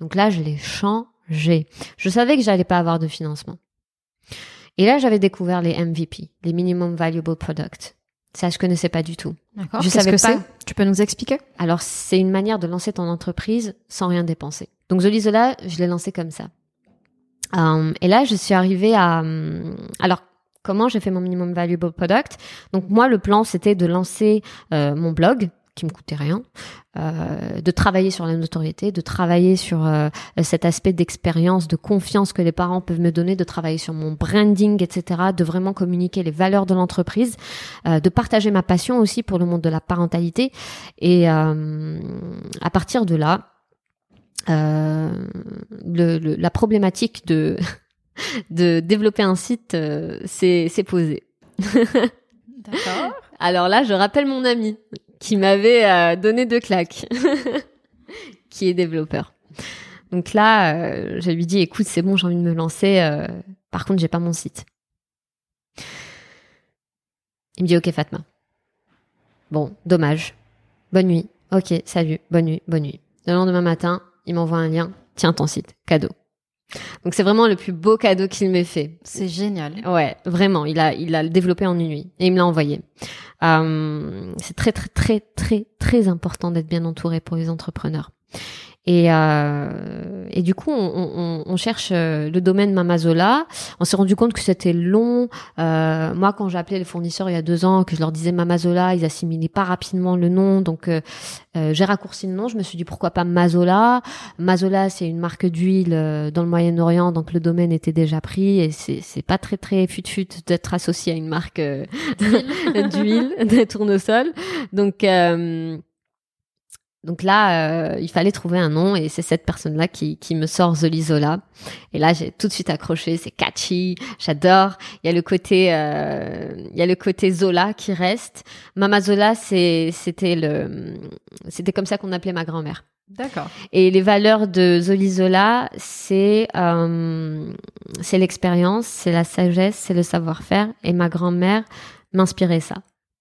Donc là, je l'ai changé. Je savais que j'allais pas avoir de financement. Et là, j'avais découvert les MVP, les Minimum Valuable Products. Ça, je connaissais pas du tout. D'accord. Je savais que pas. Tu peux nous expliquer? Alors, c'est une manière de lancer ton entreprise sans rien dépenser. Donc, je l'ai lancé comme ça. et là, je suis arrivée à. Alors, comment j'ai fait mon minimum valuable product. Donc moi, le plan, c'était de lancer euh, mon blog qui me coûtait rien, euh, de travailler sur la notoriété, de travailler sur euh, cet aspect d'expérience, de confiance que les parents peuvent me donner, de travailler sur mon branding, etc., de vraiment communiquer les valeurs de l'entreprise, de partager ma passion aussi pour le monde de la parentalité. Et à partir de là, le, la problématique de de développer un site, euh, c'est posé. D'accord. Alors là, je rappelle mon ami qui m'avait euh, donné deux claques, qui est développeur. Donc là, euh, je lui dis, écoute, c'est bon, j'ai envie de me lancer. par contre, j'ai pas mon site. Il me dit, ok, Fatma. Bon, dommage. Bonne nuit. Ok, salut. Bonne nuit, bonne nuit. Le lendemain matin, il m'envoie un lien. Tiens ton site, cadeau. Donc c'est vraiment le plus beau cadeau qu'il m'ait fait. C'est génial. Ouais, vraiment. Il a, il a développé en une nuit et il me l'a envoyé. Euh, c'est très très très très très important d'être bien entouré pour les entrepreneurs. Et, euh, et du coup, on, on, on, cherche euh, le domaine Mamazola. On s'est rendu compte que c'était long. Euh, moi, quand j'ai appelé les fournisseurs il y a deux ans, que je leur disais Mamazola, ils assimilaient pas rapidement le nom. Donc, euh, euh, j'ai raccourci le nom. Je me suis dit pourquoi pas Mazola? Mazola, c'est une marque d'huile dans le Moyen-Orient, donc le domaine était déjà pris. Et c'est, c'est pas très très fut-fut d'être associé à une marque d'huile, de tournesol. Donc donc là, euh, il fallait trouver un nom et c'est cette personne-là qui, qui me sort Zolizola. Et là, j'ai tout de suite accroché. C'est catchy, j'adore. Il y a le côté, euh, il y a le côté Zola qui reste. Mama Zola, c'était le, c'était comme ça qu'on appelait ma grand-mère. D'accord. Et les valeurs de Zolizola, c'est, euh, c'est l'expérience, c'est la sagesse, c'est le savoir-faire. Et ma grand-mère m'inspirait ça.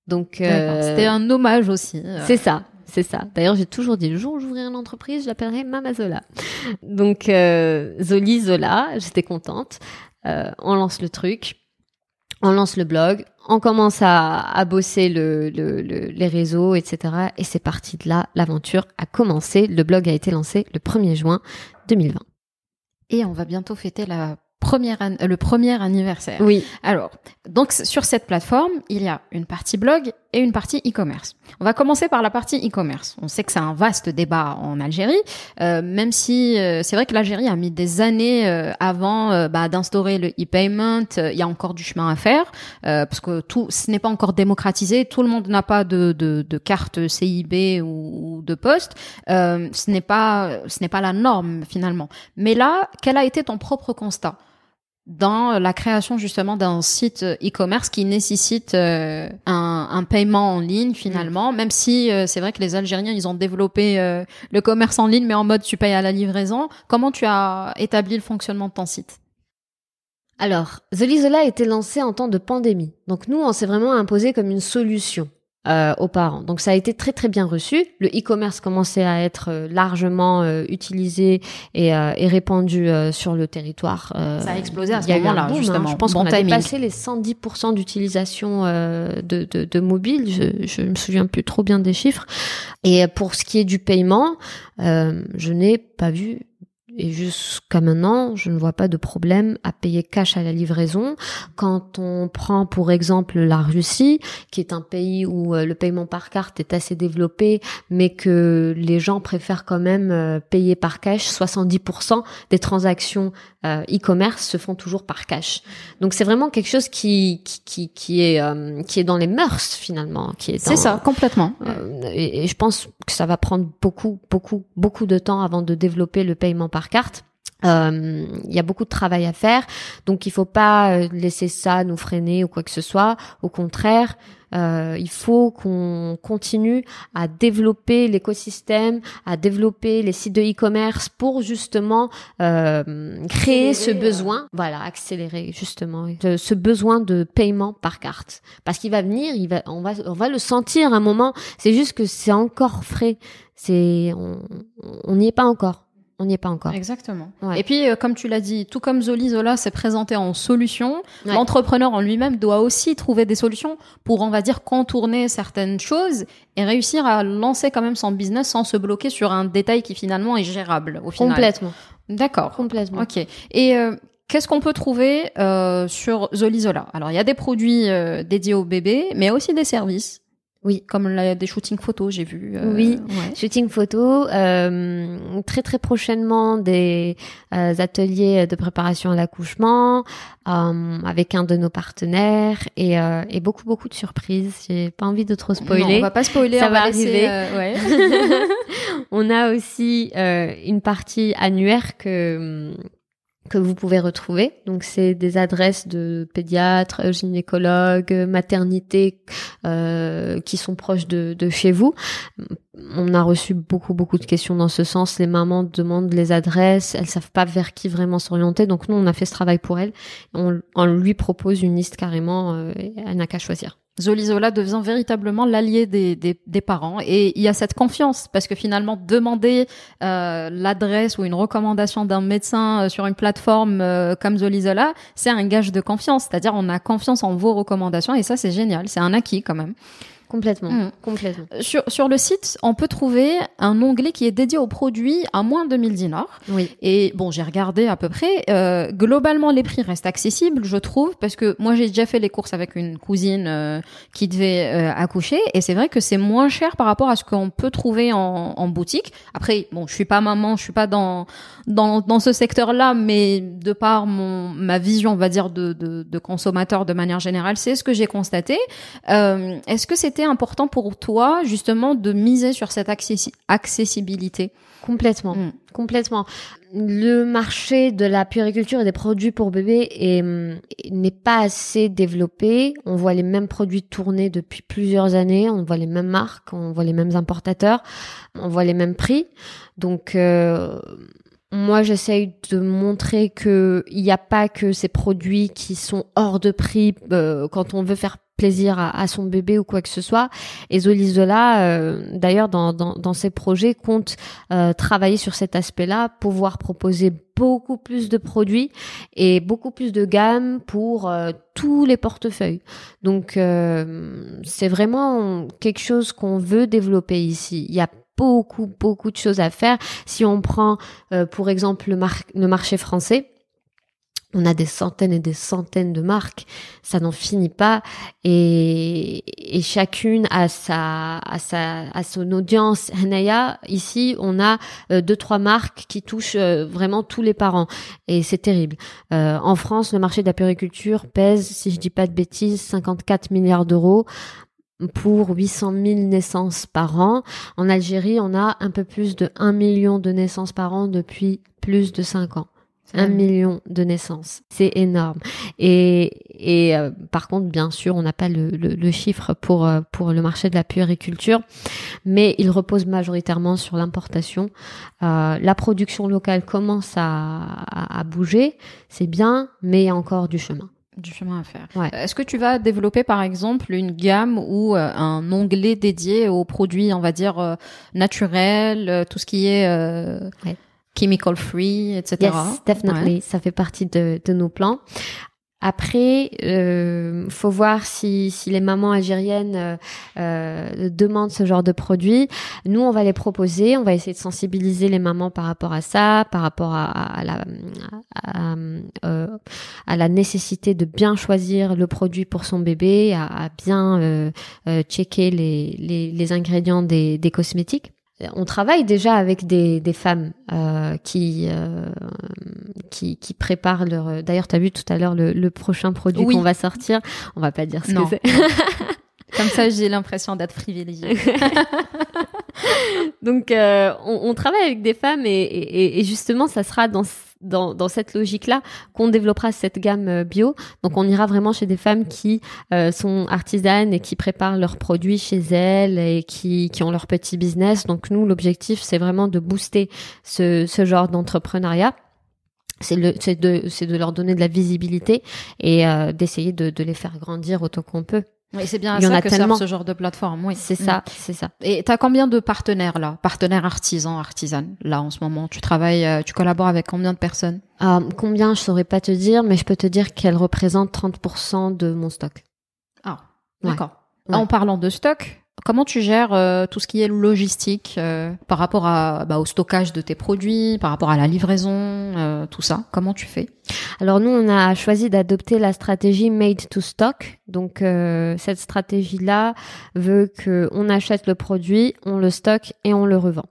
Donc, c'était un hommage aussi. C'est ça c'est ça. D'ailleurs, j'ai toujours dit, le jour où j'ouvrirai une entreprise, je l'appellerai Mama Zola. Donc, euh, Zoli Zola, j'étais contente. Euh, on lance le truc, on lance le blog, on commence à, à bosser le, le, les réseaux, etc. Et c'est parti de là, l'aventure a commencé. Le blog a été lancé le 1er juin 2020. Et on va bientôt fêter la première le premier anniversaire. Oui. Alors, donc sur cette plateforme, il y a une partie blog et une partie e-commerce. On va commencer par la partie e-commerce. On sait que c'est un vaste débat en Algérie, euh, même si euh, c'est vrai que l'Algérie a mis des années euh, avant bah, d'instaurer le e-payment. Il y a encore du chemin à faire parce que tout, ce n'est pas encore démocratisé. Tout le monde n'a pas de, de, de, carte CIB ou, ou de poste. ce n'est pas, ce n'est pas la norme finalement. Mais là, quel a été ton propre constat? Dans la création justement d'un site e-commerce qui nécessite euh, un, un, paiement en ligne finalement, même si euh, c'est vrai que les Algériens ils ont développé euh, le commerce en ligne mais en mode tu payes à la livraison. Comment tu as établi le fonctionnement de ton site? Alors, The Lizola a été lancé en temps de pandémie. Donc nous, on s'est vraiment imposé comme une solution euh, aux parents. Donc ça a été très très bien reçu. Le e-commerce commençait à être euh, largement euh, utilisé et, euh, et répandu sur le territoire. ça a explosé à ce moment-là, hein. justement. Je pense qu'on a dépassé les 110% d'utilisation de, de, de, mobile. Je, je me souviens plus trop bien des chiffres. Et pour ce qui est du paiement, je n'ai pas vu et jusqu'à maintenant, je ne vois pas de problème à payer cash à la livraison. Quand on prend pour exemple la Russie, qui est un pays où euh, le paiement par carte est assez développé, mais que les gens préfèrent quand même euh, payer par cash, 70% des transactions euh, e-commerce se font toujours par cash. Donc c'est vraiment quelque chose qui qui qui, est qui est dans les mœurs finalement, qui est C'est ça, complètement. et, et je pense que ça va prendre beaucoup beaucoup beaucoup de temps avant de développer le paiement par carte. Euh, il y a beaucoup de travail à faire, donc il faut pas euh, laisser ça nous freiner ou quoi que ce soit. Au contraire, euh, il faut qu'on continue à développer l'écosystème, à développer les sites de e-commerce pour justement euh, créer ce besoin, voilà, accélérer justement ce besoin de paiement par carte, parce qu'il va venir, il va, on va, on va le sentir à un moment. C'est juste que c'est encore frais, c'est, on n'y est pas encore on n'y est pas encore. Exactement. Et puis, euh, comme tu l'as dit, tout comme Zoli Zola s'est présenté en solution, l'entrepreneur en lui-même doit aussi trouver des solutions pour, on va dire, contourner certaines choses et réussir à lancer quand même son business sans se bloquer sur un détail qui finalement est gérable au final. Complètement. D'accord. Complètement. Ok. Et euh, Qu'est-ce qu'on peut trouver euh, sur Zolizola Alors, il y a des produits euh, dédiés aux bébés, mais aussi des services. Oui, comme la, des shootings photos, j'ai vu. Euh, oui, shooting photos. Euh, très très prochainement des euh, ateliers de préparation à l'accouchement euh, avec un de nos partenaires et, euh, et beaucoup beaucoup de surprises. J'ai pas envie de trop spoiler. Non, on va pas spoiler. Ça va arriver. ouais. on a aussi une partie annuaire que vous pouvez retrouver. Donc c'est des adresses de pédiatres, gynécologues, maternités euh, qui sont proches de, chez vous. On a reçu beaucoup beaucoup de questions dans ce sens. Les mamans demandent les adresses, elles savent pas vers qui vraiment s'orienter. Donc nous on a fait ce travail pour elles. On, on lui propose une liste carrément, euh, elle n'a qu'à choisir. Zolizola devient véritablement l'allié des, parents. Et il y a cette confiance parce que finalement demander euh, l'adresse ou une recommandation d'un médecin euh, sur une plateforme euh, comme Zolizola, c'est un gage de confiance, c'est-à-dire on a confiance en vos recommandations et ça c'est génial, c'est un acquis quand même. Complètement, mm. complètement. Sur, sur le site, on peut trouver un onglet qui est dédié aux produits à moins de 2000 dinars. Oui. Et bon, j'ai regardé à peu près. Euh, globalement, les prix restent accessibles, je trouve, parce que moi, j'ai déjà fait les courses avec une cousine euh, qui devait euh, accoucher, et c'est vrai que c'est moins cher par rapport à ce qu'on peut trouver en, en, boutique. Après, bon, je suis pas maman, je suis pas dans dans, dans ce secteur-là, mais de par mon ma vision, on va dire, de, de, de consommateur de manière générale, c'est ce que j'ai constaté. Euh, Est-ce que c'était important pour toi justement de miser sur cette accessibilité Complètement, mm. complètement. Le marché de la puériculture et des produits pour bébés n'est pas assez développé. On voit les mêmes produits tourner depuis plusieurs années. On voit les mêmes marques, on voit les mêmes importateurs, on voit les mêmes prix. Donc euh, moi, j'essaye de montrer que il n'y a pas que ces produits qui sont hors de prix euh, quand on veut faire plaisir à, son bébé ou quoi que ce soit. Et Zolizola, euh, d'ailleurs, dans, dans, dans, ses projets, compte euh, travailler sur cet aspect-là, pouvoir proposer beaucoup plus de produits et beaucoup plus de gamme pour euh, tous les portefeuilles. Donc, c'est vraiment quelque chose qu'on veut développer ici. Il y a beaucoup, beaucoup de choses à faire. Si on prend, pour exemple, le, le marché français, on a des centaines et des centaines de marques, ça n'en finit pas et, et chacune a sa sa son audience. Hanaya, ici, on a euh, deux trois marques qui touchent euh, vraiment tous les parents et c'est terrible. Euh, en France, le marché de la puriculture pèse, si je dis pas de bêtises, 54 milliards d'euros pour 800 000 naissances par an. En Algérie, on a un peu plus de 1 million de naissances par an depuis plus de 5 ans. Un million de naissances, c'est énorme. Et, et euh, par contre, bien sûr, on n'a pas le, le, chiffre pour euh, pour le marché de la puériculture, mais il repose majoritairement sur l'importation. Euh, la production locale commence à, à, bouger, c'est bien, mais il y a encore du chemin du chemin à faire. Ouais. Est-ce que tu vas développer par exemple une gamme ou un onglet dédié aux produits, on va dire naturels, tout ce qui est ouais chemical free, etc. Yes, definitely. Ça fait partie de, de nos plans. Après, euh, faut voir si, les mamans algériennes euh, euh, demandent ce genre de produits. Nous, on va les proposer. On va essayer de sensibiliser les mamans par rapport à ça, par rapport à, euh, la nécessité de bien choisir le produit pour son bébé, à, bien checker les, ingrédients des cosmétiques on travaille déjà avec des, des femmes euh, qui, euh, qui, qui préparent leur. D'ailleurs, tu as vu tout à l'heure le, le prochain produit qu'on va sortir. On va pas dire ce que c'est. Comme ça, j'ai l'impression d'être privilégiée. Donc, euh, on, on, travaille avec des femmes et, et, et, justement, ça sera dans dans, cette logique-là qu'on développera cette gamme euh, bio. Donc, on ira vraiment chez des femmes qui euh, sont artisanes et qui préparent leurs produits chez elles et qui, ont leur petit business. Donc, nous, l'objectif, c'est vraiment de booster ce, genre d'entrepreneuriat c'est de leur donner de la visibilité et euh, d'essayer de, de les faire grandir autant qu'on peut oui, c'est bien Il y ça en a que tellement. ce genre de plateforme. Oui, c'est ça, mm. c'est ça. Et tu as combien de partenaires là, partenaires artisans, artisanes là en ce moment? Tu travailles, euh, tu collabores avec combien de personnes? Euh, Combien je saurais pas te dire, mais je peux te dire qu'elles représentent 30% de mon stock. Ah, d'accord. En parlant de stock, Comment tu gères euh, tout ce qui est logistique euh, par rapport à, bah, au stockage de tes produits, par rapport à la livraison, euh, tout ça Comment tu fais? Alors nous, on a choisi d'adopter la stratégie made to stock. Donc cette stratégie-là veut que on achète le produit, on le stocke et on le revend.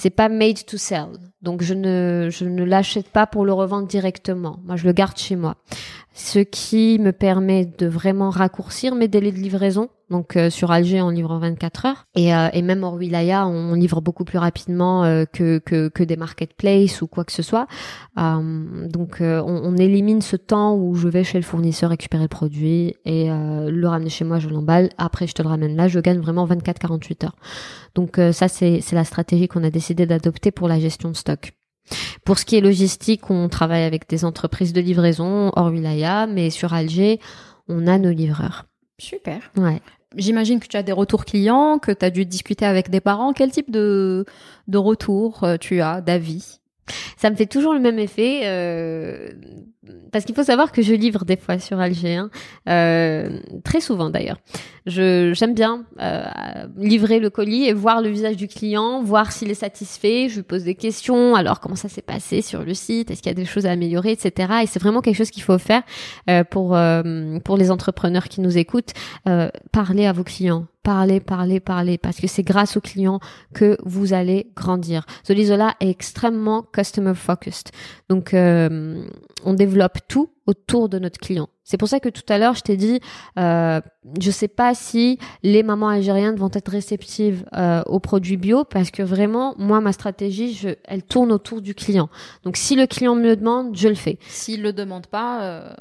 C'est pas made to sell. Donc je ne je ne l'achète pas pour le revendre directement. Moi, je le garde chez moi ce qui me permet de vraiment raccourcir mes délais de livraison. Donc euh, sur Alger, on livre en 24 heures et, euh, et même hors wilaya, on livre beaucoup plus rapidement euh, que, que, des marketplaces ou quoi que ce soit. donc on, élimine ce temps où je vais chez le fournisseur récupérer le produit et le ramener chez moi, je l'emballe. Après, je te le ramène là. Je gagne vraiment 24-48 heures. Donc ça, c'est la stratégie qu'on a décidé d'adopter pour la gestion de stock. Pour ce qui est logistique, on travaille avec des entreprises de livraison hors wilaya, mais sur Alger, on a nos livreurs. Super. Ouais. J'imagine que tu as des retours clients, que tu as dû discuter avec des parents. Quel type de, de retour euh, tu as, d'avis? Ça me fait toujours le même effet. Euh, parce qu'il faut savoir que je livre des fois sur Alger, hein. euh, très souvent d'ailleurs. J'aime bien euh, livrer le colis et voir le visage du client, voir s'il est satisfait. Je lui pose des questions. Alors comment ça s'est passé sur le site? Est-ce qu'il y a des choses à améliorer, etc. Et c'est vraiment quelque chose qu'il faut faire euh, pour pour les entrepreneurs qui nous écoutent. Parler à vos clients, parler, parler, parler, parce que c'est grâce aux clients que vous allez grandir. Zolizola est extrêmement customer focused. Donc, on développe tout autour de notre client. C'est pour ça que tout à l'heure, je t'ai dit, euh, je sais pas si les mamans algériennes vont être réceptives euh, aux produits bio, parce que vraiment, moi, ma stratégie, je, elle tourne autour du client. Donc, si le client me le demande, je le fais. S'il le demande pas, euh,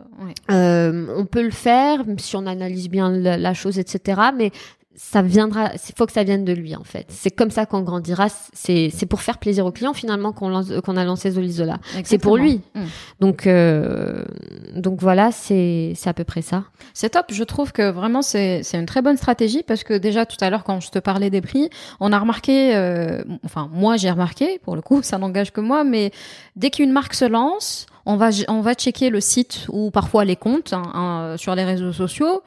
euh on peut le faire, si on analyse bien la, la chose, etc. Mais ça viendra, il faut que ça vienne de lui en fait. C'est comme ça qu'on grandira. C'est c'est pour faire plaisir au client finalement qu'on lance qu'on a lancé Zolizola. C'est pour lui. Mm. Donc euh, donc voilà, c'est c'est à peu près ça. C'est top. Je trouve que vraiment c'est c'est une très bonne stratégie parce que déjà tout à l'heure quand je te parlais des prix, on a remarqué, euh, enfin moi j'ai remarqué pour le coup ça n'engage que moi, mais dès qu'une marque se lance, on va on va checker le site ou parfois les comptes hein, hein, sur les réseaux sociaux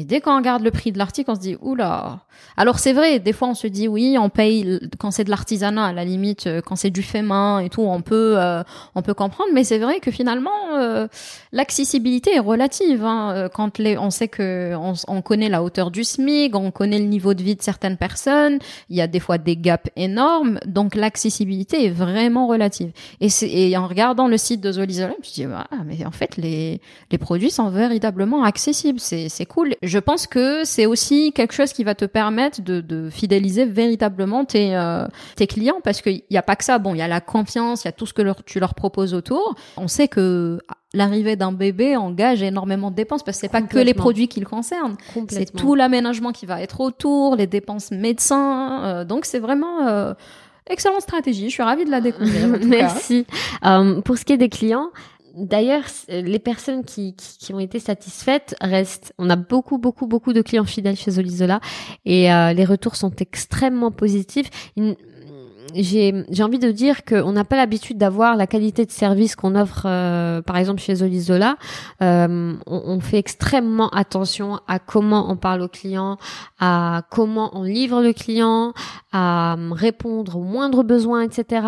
Et dès qu'on regarde le prix de l'article, on se dit oula. Alors c'est vrai, des fois on se dit oui, on paye quand c'est de l'artisanat à la limite, euh, quand c'est du fait main et tout, on peut euh, on peut comprendre. Mais c'est vrai que finalement euh, l'accessibilité est relative. Hein. Quand les, on sait que on, on, connaît la hauteur du SMIC, on connaît le niveau de vie de certaines personnes, il y a des fois des gaps énormes, donc l'accessibilité est vraiment relative. Et, et en regardant le site de Zolizola, je me dis ah mais en fait les les produits sont véritablement accessibles, c'est c'est cool je pense que c'est aussi quelque chose qui va te permettre de, de fidéliser véritablement tes, euh, tes clients parce qu'il n'y a pas que ça. Bon, il y a la confiance, il y a tout ce que leur, tu leur proposes autour. On sait que l'arrivée d'un bébé engage énormément de dépenses parce que c'est pas que les produits qui le concernent. C'est tout l'aménagement qui va être autour, les dépenses médecins. Euh, donc c'est vraiment euh, excellente stratégie. Je suis ravie de la découvrir. Merci. pour ce qui est des clients, D'ailleurs, les personnes qui, qui, ont été satisfaites restent. On a beaucoup, beaucoup, beaucoup de clients fidèles chez Olizola et euh, les retours sont extrêmement positifs. J'ai envie de dire qu'on n'a pas l'habitude d'avoir la qualité de service qu'on offre, euh, par exemple chez Olizola. Euh, on, on, fait extrêmement attention à comment on parle au client, à comment on livre le client, à répondre aux moindres besoins, etc.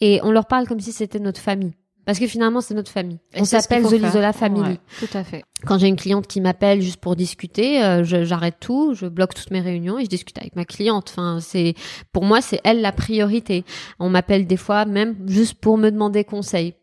Et on leur parle comme si c'était notre famille. Parce que finalement, c'est notre famille. on s'appelle Zolizola Family. tout à fait. Quand j'ai une cliente qui m'appelle juste pour discuter, euh, j'arrête tout, je bloque toutes mes réunions et je discute avec ma cliente. Enfin, c'est pour moi, c'est elle la priorité. On m'appelle des fois même juste pour me demander conseil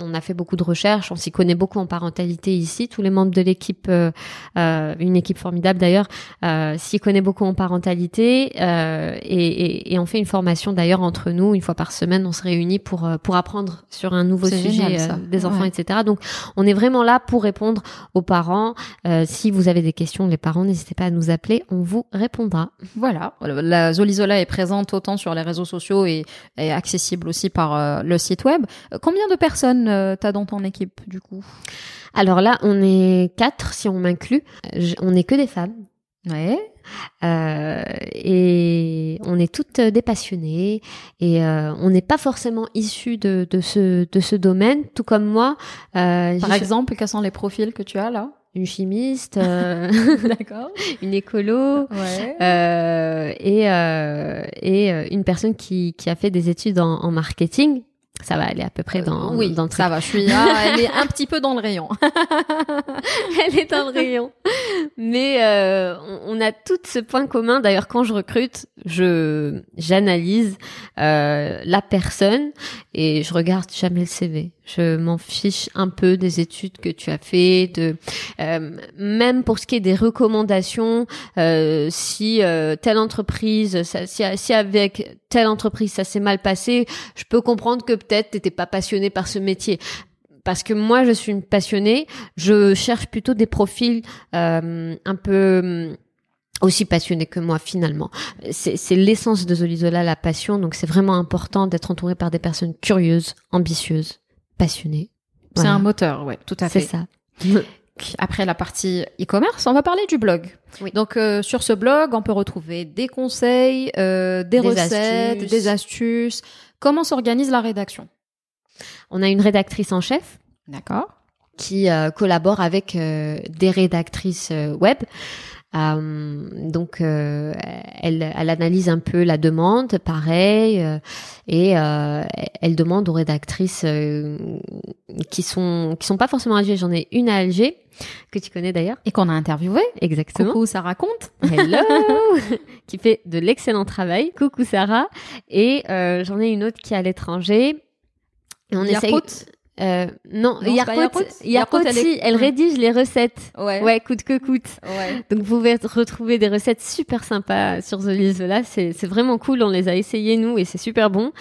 on a fait beaucoup de recherches, on s'y connaît beaucoup en parentalité ici. Tous les membres de l'équipe, euh, euh une équipe formidable d'ailleurs, euh, s'y connaît beaucoup en parentalité euh, et, et, et, on fait une formation d'ailleurs entre nous une fois par semaine. On se réunit pour pour apprendre sur un nouveau sujet des enfants, etc. Donc on est vraiment là pour répondre aux parents. si vous avez des questions, les parents, n'hésitez pas à nous appeler, on vous répondra. Voilà, la Zolizola est présente autant sur les réseaux sociaux et, et accessible aussi par le site web. Combien de personnes euh, t'as dans ton équipe du coup? Alors là, on est quatre si on m'inclut. On n'est que des femmes. Ouais. Euh, et on est toutes des passionnées et euh, on n'est pas forcément issus de, de, ce, de ce domaine, tout comme moi. Par exemple, quels sont les profils que tu as là? Une chimiste, d'accord, une écolo, ouais. euh, et, euh, et une personne qui, qui a fait des études en, en marketing ça va aller à peu près dans, oui, dans le ça va. Je suis là, elle est un petit peu dans le rayon. elle est dans le rayon. Mais euh, on, a tout ce point commun. D'ailleurs, quand je recrute, je j'analyse euh, la personne et je regarde jamais le CV. Je m'en fiche un peu des études que tu as fait, de euh, même pour ce qui est des recommandations. Euh, si euh, telle entreprise, ça, si, si, avec telle entreprise ça s'est mal passé, je peux comprendre que peut-être t'étais pas passionné par ce métier parce que moi je suis une passionnée, je cherche plutôt des profils euh, un peu aussi passionnés que moi finalement. C'est l'essence de Zolizola, la passion, donc c'est vraiment important d'être entouré par des personnes curieuses, ambitieuses, passionnées. C'est un moteur, ouais, tout à fait. C'est ça. Après la partie e-commerce, on va parler du blog. Oui. Donc euh, sur ce blog, on peut retrouver des conseils, euh, des, recettes, des astuces. Comment s'organise la rédaction? On a une rédactrice en chef. D'accord. Qui euh, collabore avec euh, des rédactrices euh, web. Euh, donc, euh, elle, elle, analyse un peu la demande, pareil, euh, et elle demande aux rédactrices qui sont qui sont pas forcément à Alger. J'en ai une à Alger que tu connais d'ailleurs et qu'on a interviewé. Exactement. Coucou, ça raconte. Hello, qui fait de l'excellent travail. Coucou Sarah. Et j'en ai une autre qui est à l'étranger. Et on essaye. Euh, non, non Yarkot, Yarkot, elle, rédige les recettes. Ouais. Ouais, coûte que coûte. Ouais. Donc vous pouvez retrouver des recettes super sympas sur The Là, c'est c'est vraiment cool. On les a essayées nous et c'est super bon.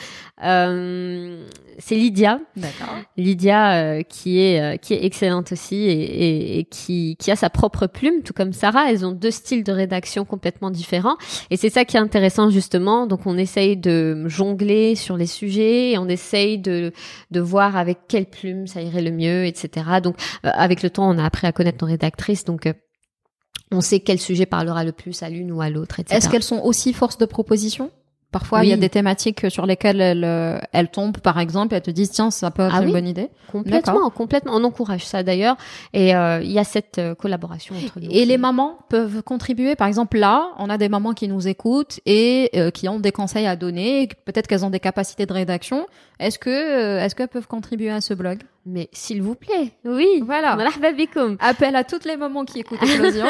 Euh, c'est Lydia. D'accord. Lydia euh, qui est euh, qui est excellente aussi et, et, et, qui qui a sa propre plume, tout comme Sarah. Elles ont deux styles de rédaction complètement différents et c'est ça qui est intéressant justement. Donc on essaye de jongler sur les sujets et on essaye de de voir avec quelle plume ça irait le mieux, etc. Donc euh, avec le temps, on a appris à connaître nos rédactrices, donc on sait quel sujet parlera le plus à l'une ou à l'autre, etc. Est-ce qu'elles sont aussi force de proposition? Parfois, il y a des thématiques sur lesquelles elles, euh, elles tombent, par exemple, et elles te disent, tiens, ça peut être Ah une bonne idée. Complètement, complètement. On encourage ça d'ailleurs. Et euh, il y a cette euh, collaboration entre nous. Et les mamans peuvent contribuer. Par exemple, là, on a des mamans qui nous écoutent et euh, qui ont des conseils à donner. Peut-être qu'elles ont des capacités de rédaction. Est-ce que, euh, est-ce qu'elles peuvent contribuer à ce blog? Mais s'il vous plaît, oui. Voilà. Appel à toutes les mamans qui écoutent Explosion.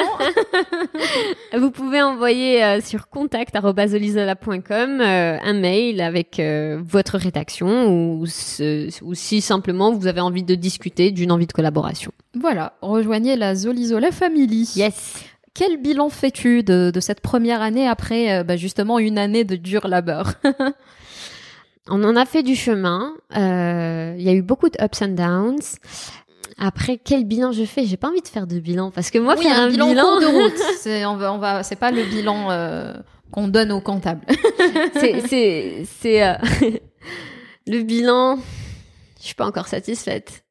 Vous pouvez envoyer euh, sur contact@olisola.com euh, un mail avec euh, votre rédaction ou, ce- ou si simplement vous avez envie de discuter d'une envie de collaboration. voilà. Rejoignez la Zolizola Family. Yes. Quel bilan fais-tu de, de cette première année après, euh, bah, justement, une année de dur labeur? On en a fait du chemin. euh, Il y a eu beaucoup de ups and downs. Après, quel bilan je fais? J'ai pas envie de faire de bilan parce que moi, Oui, faire un un, bilan, bilan, en cours de route. C'est, on va, on va, c'est pas le bilan euh, qu'on donne aux comptables. c'est c'est c'est euh, le bilan. Je suis pas encore satisfaite.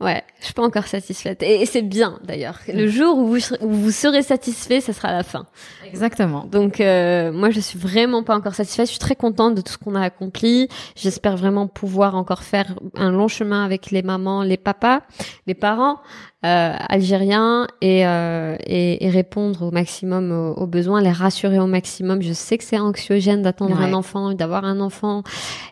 Ouais, je suis pas encore satisfaite. Et, c'est bien d'ailleurs. Le jour où vous, où vous serez satisfait, ça sera la fin. Exactement. Donc euh, moi, je suis vraiment pas encore satisfaite. Je suis très contente de tout ce qu'on a accompli. J'espère vraiment pouvoir encore faire un long chemin avec les mamans, les papas, les parents euh, algériens et, euh, et, et répondre au maximum aux, aux besoins, les rassurer au maximum. Je sais que c'est anxiogène d'attendre Ouais. un enfant, d'avoir un enfant,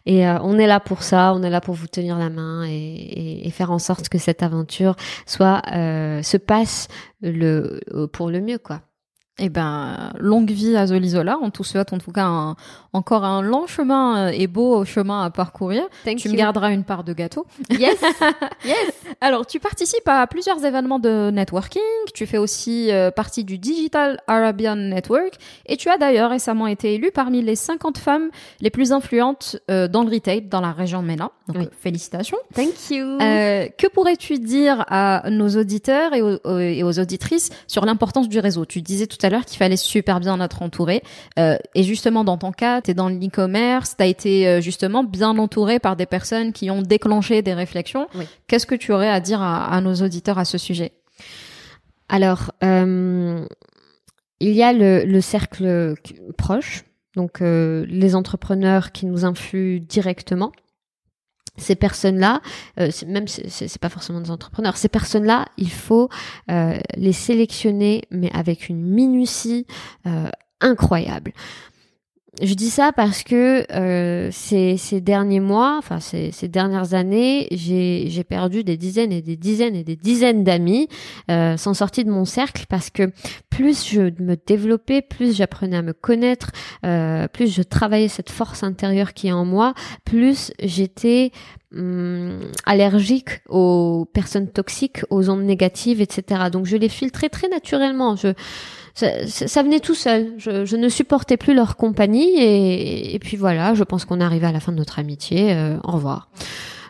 et euh, on est là pour ça. On est là pour vous tenir la main et, et, et faire en sorte que cette aventure soit euh, se passe le pour le mieux, quoi. Eh ben, longue vie à Zolizola. On te souhaite en tout cas un- encore un long chemin euh, et beau chemin à parcourir. Thank tu you. me garderas une part de gâteau. Yes, yes. Alors, tu participes à plusieurs événements de networking. Tu fais aussi euh, partie du Digital Arabian Network. Et tu as d'ailleurs récemment été élue parmi les 50 femmes les plus influentes euh, dans le retail dans la région de MENA. Donc, Oui. euh, félicitations. Thank you. Euh, que pourrais-tu dire à nos auditeurs et aux, aux- et aux auditrices sur l'importance du réseau? Tu disais tout à l'heure qu'il fallait super bien être entouré. Euh, et justement, dans ton cas, tu es dans l'e-commerce, tu as été euh, justement bien entouré par des personnes qui ont déclenché des réflexions. Oui. Qu'est-ce que tu aurais à dire à, à nos auditeurs à ce sujet? Alors, euh, il y a le, le cercle proche, donc euh, les entrepreneurs qui nous influent directement. Ces personnes-là, euh, même c'est pas forcément des entrepreneurs, ces personnes-là, il faut euh, les sélectionner, mais avec une minutie euh, incroyable. Je dis ça parce que euh, ces, derniers mois, enfin ces, dernières années, j'ai perdu des dizaines et des dizaines et des dizaines d'amis euh, sortis de mon cercle parce que plus je me développais, plus j'apprenais à me connaître, euh, plus je travaillais cette force intérieure qui est en moi, plus j'étais hum, allergique aux personnes toxiques, aux ondes négatives, etc. Donc je les filtrais très naturellement. Ça, venait tout seul. Je, ne supportais plus leur compagnie et, et puis voilà. Je pense qu'on est arrivé à la fin de notre amitié. Euh, au revoir.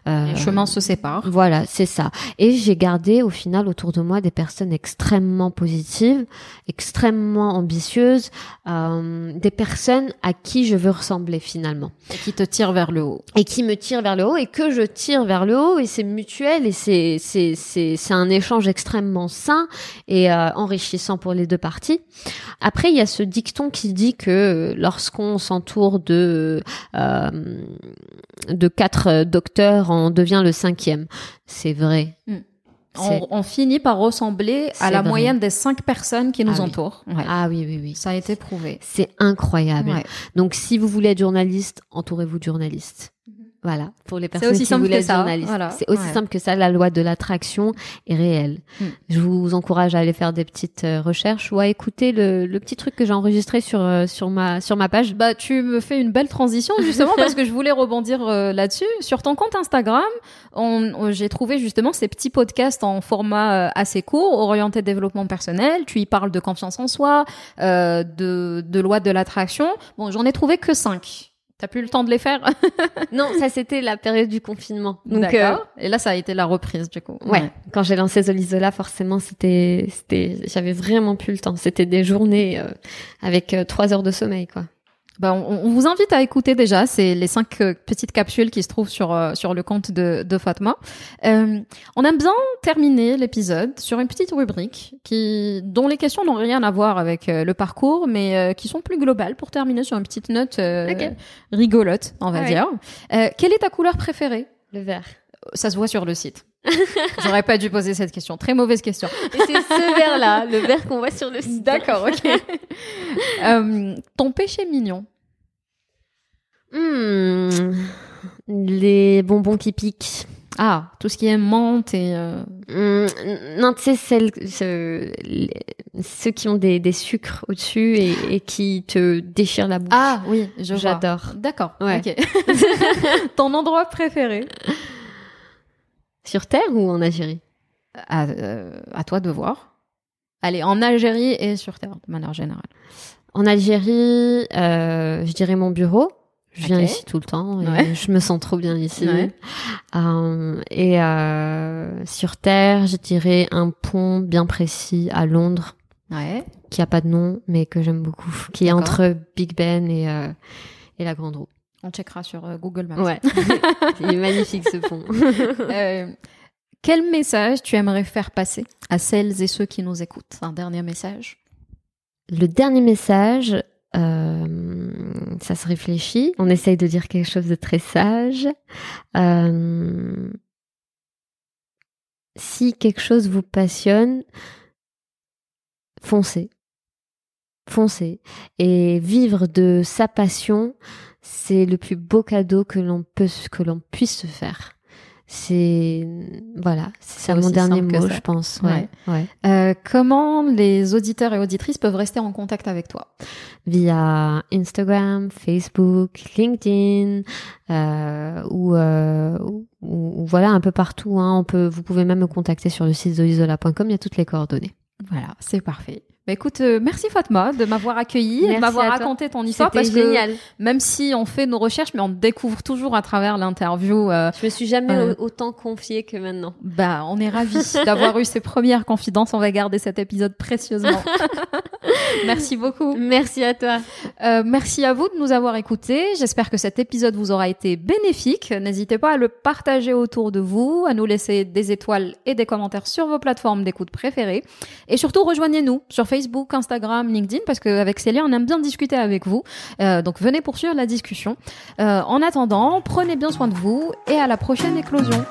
Euh, Les chemins se séparent. voilà, c'est ça. Et j'ai gardé au final autour de moi des personnes extrêmement positives, extrêmement ambitieuses, euh, des personnes à qui je veux ressembler finalement Et qui te tirent vers le haut. et qui me tirent vers le haut et que je tire vers le haut et c'est mutuel et c'est c'est c'est c'est un échange extrêmement sain et euh, enrichissant pour les deux parties. Après il y a ce dicton qui dit que euh, lorsqu'on s'entoure de euh, de quatre euh, docteurs, on devient le cinquième. C'est vrai. C'est- On, on finit par ressembler à la vrai. moyenne des cinq personnes qui nous Ah oui. entourent. Ouais. Ah oui oui oui. Ça a été prouvé. C'est incroyable. Ouais. Donc si vous voulez être journaliste, entourez-vous de journalistes. Voilà, pour les personnes aussi qui voulaient être journalistes. voilà. C'est aussi Ouais. simple que ça, la loi de l'attraction est réelle. Mm. Je vous encourage à aller faire des petites euh, recherches ou à écouter le, le petit truc que j'ai enregistré sur, euh, sur, ma, sur ma page. Bah, tu me fais une belle transition justement parce que je voulais rebondir euh, là-dessus. Sur ton compte Instagram, on, on- j'ai trouvé justement ces petits podcasts en format assez court, orienté développement personnel. Tu y parles de confiance en soi, euh, de, de loi de l'attraction. Bon, j'en ai trouvé que cinq. T'as plus le temps de les faire Non, ça c'était la période du confinement. Donc, euh. Et là, ça a été la reprise du coup. ouais, quand j'ai lancé Zolizola, forcément, c'était, c'était, j'avais vraiment plus le temps. C'était des journées euh, avec euh, trois heures de sommeil, quoi. Bah, on, on, vous invite à écouter déjà, c'est les cinq euh, petites capsules qui se trouvent sur euh, sur le compte de, de Fatma. Euh, on aime bien terminer l'épisode sur une petite rubrique qui dont les questions n'ont rien à voir avec le parcours, mais qui sont plus globales pour terminer sur une petite note rigolote, on va dire. quelle est ta couleur préférée? Le vert. Ça se voit sur le site. J'aurais pas dû poser cette question. Très mauvaise question. Et c'est ce verre-là, le verre qu'on voit sur le site. D'accord, ok. euh, ton péché mignon hmm, Les bonbons qui piquent. Ah, tout ce qui est menthe et... Euh... Hmm, non, tu sais, celles, ceux, qui ont des, des sucres au-dessus et, et, qui te déchirent la bouche. Ah oui, j'adore. D'accord, ouais. ok. ton endroit préféré sur Terre ou en Algérie à, euh, à, toi de voir. Allez, en Algérie et sur Terre, de manière générale. En Algérie, euh, je dirais mon bureau. Je viens ici tout le temps et je me sens trop bien ici. Euh, et euh, sur Terre, je dirais un pont bien précis à Londres, ouais. qui a pas de nom, mais que j'aime beaucoup, qui est entre Big Ben et, euh, et la Grande Roue. On checkera sur euh, Google Maps. Ouais. Il est magnifique ce pont. euh, quel message tu aimerais faire passer à celles et ceux qui nous écoutent? Un dernier message Le dernier message, euh, ça se réfléchit. On essaye de dire quelque chose de très sage. Euh, si quelque chose vous passionne, foncez. Foncez. Et vivre de sa passion, c'est le plus beau cadeau que l'on peut que l'on puisse se faire. C'est voilà, c'est mon dernier mot, je pense. Ouais. ouais. Euh, comment les auditeurs et auditrices peuvent rester en contact avec toi? Via Instagram, Facebook, LinkedIn, euh, ou, euh, ou, voilà un peu partout. Hein. On peut, vous pouvez même me contacter sur le site zoisola.com. Il y a toutes les coordonnées. Voilà, c'est parfait. Bah écoute, euh, merci Fatma de m'avoir accueilli, de m'avoir raconté ton histoire parce génial. que même si on fait nos recherches, mais on découvre toujours à travers l'interview. Euh, je me suis jamais euh, autant confiée que maintenant. Bah, on est ravis d'avoir eu ces premières confidences. On va garder cet épisode précieusement. merci beaucoup. Merci à toi. Euh, merci à vous de nous avoir écoutés. J'espère que cet épisode vous aura été bénéfique. N'hésitez pas à le partager autour de vous, à nous laisser des étoiles et des commentaires sur vos plateformes d'écoute préférées, et surtout rejoignez-nous sur Facebook Facebook, Instagram, LinkedIn, parce qu'avec Célia, on aime bien discuter avec vous. Euh, donc venez poursuivre la discussion. Euh, en attendant, prenez bien soin de vous et à la prochaine éclosion.